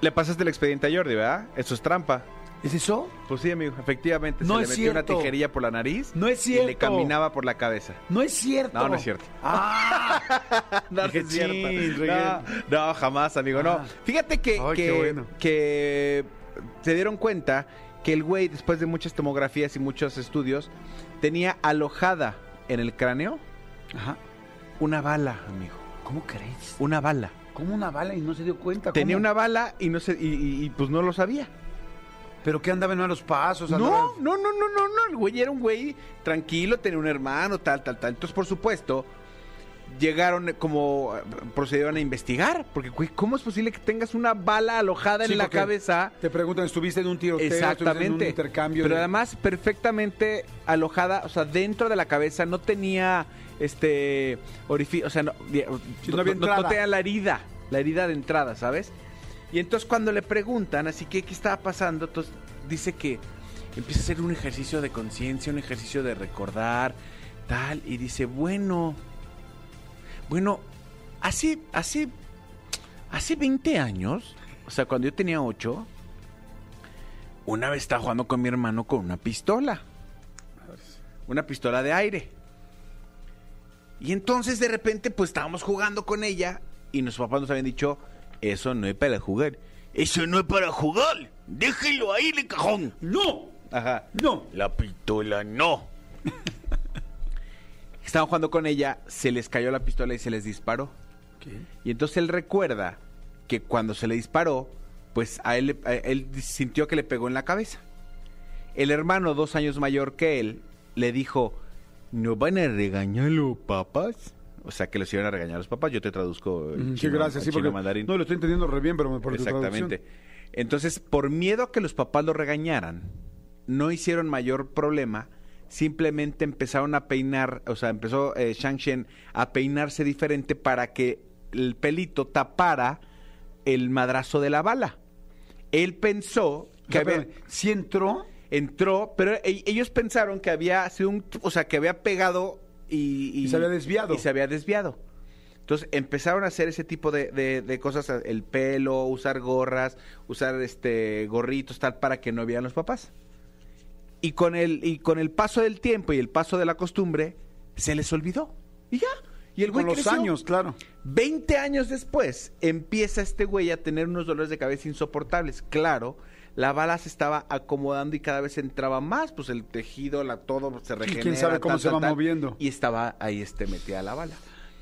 Le pasaste el expediente a Jordi, ¿verdad? Eso es trampa. ¿Es eso? Pues sí, amigo. Efectivamente. No se es le metió cierto. una tijerilla por la nariz. No es Y le cierto. caminaba por la cabeza. No es cierto. No, no es cierto. Ah, No, es cierto. No, no, jamás, amigo. No. Ah. Fíjate que, Ay, que, qué bueno. que se dieron cuenta que el güey, después de muchas tomografías y muchos estudios, tenía alojada en el cráneo Ajá. una bala, amigo. ¿Cómo crees? Una bala. ¿Cómo una bala y no se dio cuenta? Tenía ¿Cómo? una bala y no se, y, y- y, pues no lo sabía. ¿Pero qué andaba en malos pasos? No, Andaba- no, no, no, no, no. El güey era un güey tranquilo, tenía un hermano, tal, tal, tal. Entonces, por supuesto, llegaron eh, como eh, procedieron a investigar. Porque, güey, ¿cómo es posible que tengas una bala alojada Sí, en la cabeza? Te preguntan, ¿estuviste en un tiroteo? ¿Estuviste en un Exactamente. intercambio? Pero de- además perfectamente alojada, o sea, dentro de la cabeza no tenía este orificio, o sea, no, Sí, no no- no tenía la herida, la herida de entrada, ¿sabes? Y entonces cuando le preguntan, así que qué estaba pasando, entonces dice que empieza a hacer un ejercicio de conciencia, un ejercicio de recordar, tal, y dice, bueno, bueno, hace, hace, hace 20 años, o sea, cuando yo tenía 8, una vez estaba jugando con mi hermano con una pistola. Una pistola de aire. Y entonces de repente pues estábamos jugando con ella y nuestros papás nos habían dicho, eso no es para jugar. Eso no es para jugar. Déjelo ahí en el cajón. ¡No! Ajá. ¡No! La pistola no. Estaban jugando con ella, se les cayó la pistola y se les disparó. Y entonces él recuerda que cuando se le disparó, pues a él, a él sintió que le pegó en la cabeza. El hermano, dos años mayor que él, le dijo, ¿no van a regañar los papás? O sea, que los iban a regañar los papás. Yo te traduzco el Mm, Sí, chino- gracias. Sí, porque mandarín. no lo estoy entendiendo re bien, pero por Exactamente. Entonces, por miedo a que los papás lo regañaran, no hicieron mayor problema, simplemente empezaron a peinar, o sea, empezó eh, Shang Shen a peinarse diferente para que el pelito tapara el madrazo de la bala. Él pensó O que sea, había- ¿sí entró? entró, pero e- ellos pensaron que había sido un, o sea, que había pegado y, Y se había desviado. Y se había desviado. Entonces empezaron a hacer ese tipo de, de- de cosas, el pelo, usar gorras, usar este gorritos, tal, para que no vieran los papás. Y con el, y con el paso del tiempo y el paso de la costumbre, se les olvidó. Y ya. Y el güey Con los creció. años, claro. 20 años después, empieza este güey a tener unos dolores de cabeza insoportables. Claro, la bala se estaba acomodando y cada vez entraba más, pues el tejido, la, todo se regenera. quién sabe cómo tal, se va tal, moviendo. Y estaba ahí este metida la bala.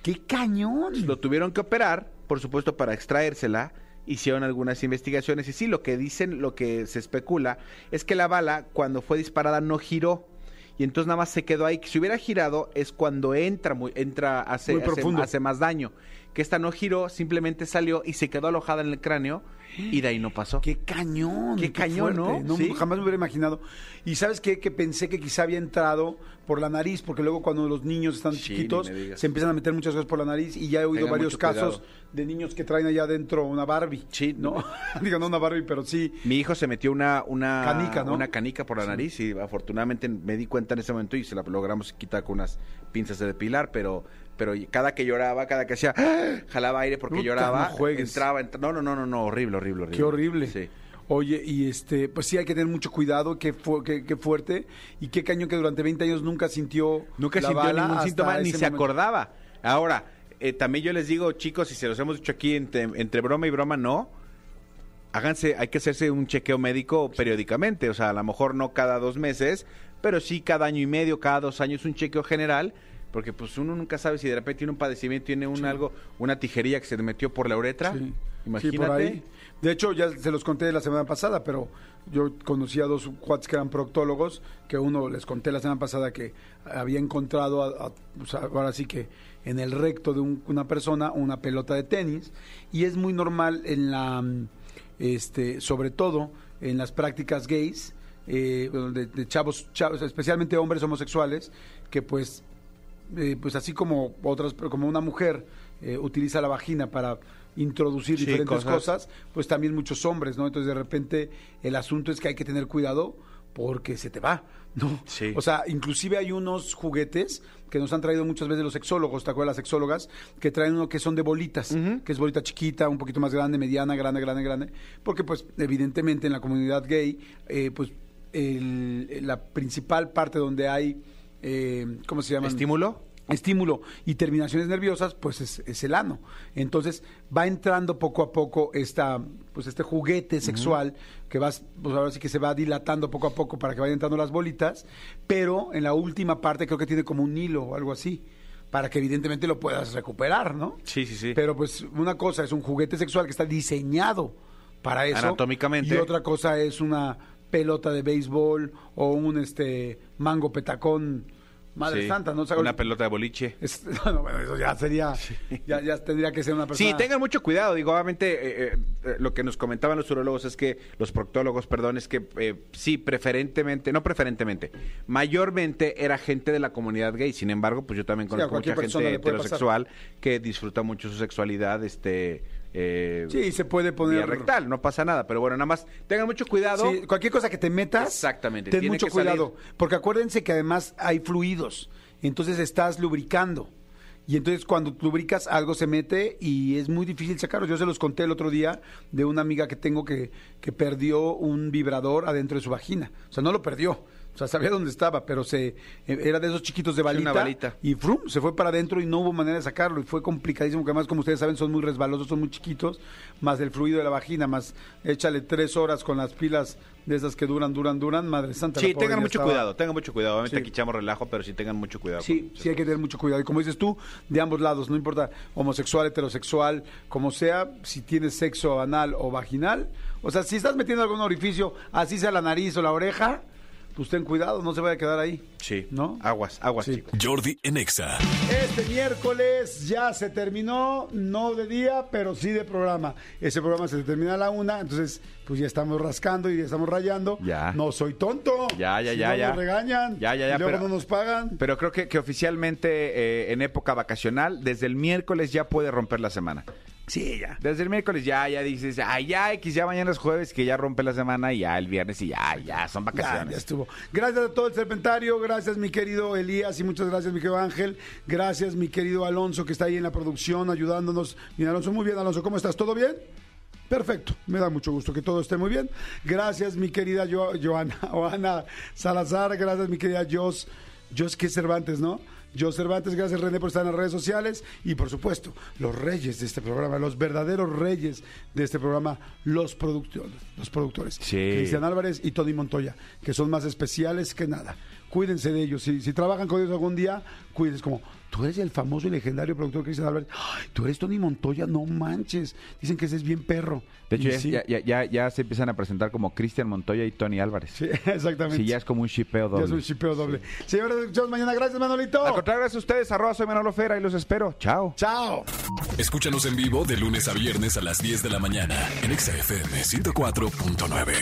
¡Qué cañón! Lo tuvieron que operar, por supuesto, para extraérsela. Hicieron algunas investigaciones y sí, lo que dicen, lo que se especula, es que la bala, cuando fue disparada, no giró. Y entonces nada más se quedó ahí. Si hubiera girado, es cuando entra, muy, entra hace, Muy hace- profundo. hace más daño. Que esta no giró, simplemente salió y se quedó alojada en el cráneo y de ahí no pasó. ¡Qué cañón! Qué cañón, fuerte. ¿no? Sí. Jamás me hubiera imaginado. Y ¿sabes qué? Que pensé que quizá había entrado por la nariz, porque luego cuando los niños están Sí, chiquitos, se empiezan a meter muchas cosas por la nariz y ya he oído varios casos de niños que traen allá adentro una Barbie. Sí. ¿No? Digo, no una Barbie, pero sí. Mi hijo se metió una, una Canica, ¿no? una canica por la nariz y afortunadamente me di cuenta en ese momento y se la logramos quitar con unas pinzas de depilar, pero pero cada que lloraba, cada que hacía ¡ah! jalaba aire porque Puta, lloraba, no entraba, entra- no, no, no, no, no, horrible, horrible, horrible. Qué horrible. Sí. Oye, y este, pues sí hay que tener mucho cuidado, qué, fu- qué, qué fuerte, y qué cañón que durante 20 años nunca sintió Nunca la sintió bala ningún síntoma ni se momento. acordaba. Ahora, eh, también yo les digo, chicos, y se los hemos dicho aquí entre, entre broma y broma, no. Háganse, hay que hacerse un chequeo médico periódicamente, o sea, a lo mejor no cada dos meses, pero sí cada año y medio, cada dos años un chequeo general, porque pues uno nunca sabe si de repente tiene un padecimiento, tiene un algo, una tijerilla que se metió por la uretra. Sí. Imagínate. Sí, por ahí. De hecho, ya se los conté la semana pasada, pero yo conocí a dos cuates que eran proctólogos, que uno les conté la semana pasada que había encontrado, a- a- ahora sí que en el recto de un- una persona una pelota de tenis, y es muy normal en la, este, sobre todo en las prácticas gays, eh, de, de chavos, chavos, especialmente hombres homosexuales, que pues eh, pues así como otras como una mujer eh, utiliza la vagina para introducir Sí, diferentes cosas. cosas. pues también muchos hombres, ¿no? Entonces de repente el asunto es que hay que tener cuidado porque se te va, ¿no? Sí. O sea, inclusive hay unos juguetes que nos han traído muchas veces los sexólogos, ¿te acuerdas las sexólogas? Que traen uno que son de bolitas, que es bolita chiquita, un poquito más grande, mediana, grande, grande, grande, porque pues evidentemente en la comunidad gay, eh, pues el- la principal parte donde hay, eh, ¿cómo se llama? ¿Estímulo? Estímulo y terminaciones nerviosas, pues es, es el ano. Entonces va entrando poco a poco esta, pues este juguete sexual que vas, pues ahora sí que se va dilatando poco a poco para que vayan entrando las bolitas, pero en la última parte creo que tiene como un hilo o algo así, para que evidentemente lo puedas recuperar, ¿no? Sí, sí, sí. Pero pues una cosa es un juguete sexual que está diseñado para eso. Anatómicamente. Y otra cosa es una pelota de béisbol o un este mango petacón. Madre Sí. santa, ¿no? Una pelota de boliche. es- no, bueno, eso ya sería, ya, ya tendría que ser una persona. Sí, tengan mucho cuidado. Digo, obviamente, eh, eh, eh, lo que nos comentaban los urologos es que, los proctólogos, perdón, es que eh, sí, preferentemente, no preferentemente, mayormente era gente de la comunidad gay. Sin embargo, pues yo también Sí, conozco mucha gente heterosexual que disfruta mucho su sexualidad, este. Eh, Sí, se puede vía poner rectal, no pasa nada. Pero bueno, nada más, tengan mucho cuidado. Sí, cualquier cosa que te metas, Exactamente, ten mucho salir. cuidado, porque acuérdense que además hay fluidos, entonces estás lubricando. Y entonces cuando lubricas algo se mete y es muy difícil sacarlo. Yo se los conté el otro día de una amiga que tengo que, que perdió un vibrador adentro de su vagina. O sea, no lo perdió. O sea, sabía dónde estaba, pero se eh, era de esos chiquitos de una balita. balita. Y frum, se fue para adentro y no hubo manera de sacarlo. Y fue complicadísimo, que además, como ustedes saben, son muy resbalosos, son muy chiquitos. Más el fluido de la vagina, más échale tres horas con las pilas de esas que duran, duran, duran. Madre santa. Sí, tengan mucho estaba- cuidado, tengan mucho cuidado. Obviamente Sí. aquí echamos relajo, pero sí tengan mucho cuidado. Sí, sí hay que tener mucho cuidado. Y como dices tú, de ambos lados, no importa homosexual, heterosexual, como sea, si tienes sexo anal o vaginal. O sea, si estás metiendo algún orificio, así sea la nariz o la oreja, pues ten cuidado, no se vaya a quedar ahí. Sí, ¿No? aguas, aguas, Sí. chicos. Jordi en Exa. Este miércoles ya se terminó, no de día, pero sí de programa. Ese programa se termina a la una, entonces pues ya estamos rascando y ya estamos rayando. Ya. No soy tonto. Ya, ya, Si ya, no ya. Nos regañan. Ya, ya, ya, Y luego pero- no nos pagan. Pero creo que, que oficialmente eh, en época vacacional, desde el miércoles ya puede romper la semana. Sí, ya. Desde el miércoles ya, ya dices, ay, ya, X, ya mañana es jueves, que ya rompe la semana, y ya el viernes y ya, ya, son vacaciones. ya estuvo. Gracias a todo el serpentario, gracias mi querido Elías y muchas gracias mi querido Ángel, gracias mi querido Alonso que está ahí en la producción ayudándonos. Bien, Alonso, muy bien, Alonso, ¿cómo estás? ¿Todo bien? Perfecto, me da mucho gusto que todo esté muy bien. Gracias mi querida Jo- Joana, Joana Salazar, gracias mi querida Jos, Jos que Cervantes, ¿no? Yo Cervantes, gracias René por estar en las redes sociales y por supuesto, los reyes de este programa, los verdaderos reyes de este programa, los productores, los productores. Sí. Cristian Álvarez y Tony Montoya, que son más especiales que nada. Cuídense de ellos. Si, si trabajan con ellos algún día, cuídense como, tú eres el famoso y legendario productor Cristian Álvarez. Ay, tú eres Tony Montoya, no manches. Dicen que ese es bien perro. De hecho, ya, sí. ya, ya- ya- ya se empiezan a presentar como Cristian Montoya y Tony Álvarez. Sí, exactamente. Sí, ya es como un shipeo Ya doble. es un chipeo doble. Señores, nos escuchamos mañana. Gracias, Manolito. Al contrario, gracias a ustedes. Arroba soy Manolo Fera y los espero. Chao. Chao. Escúchanos en vivo de lunes a viernes a las 10 de la mañana en Exa FM 104.9.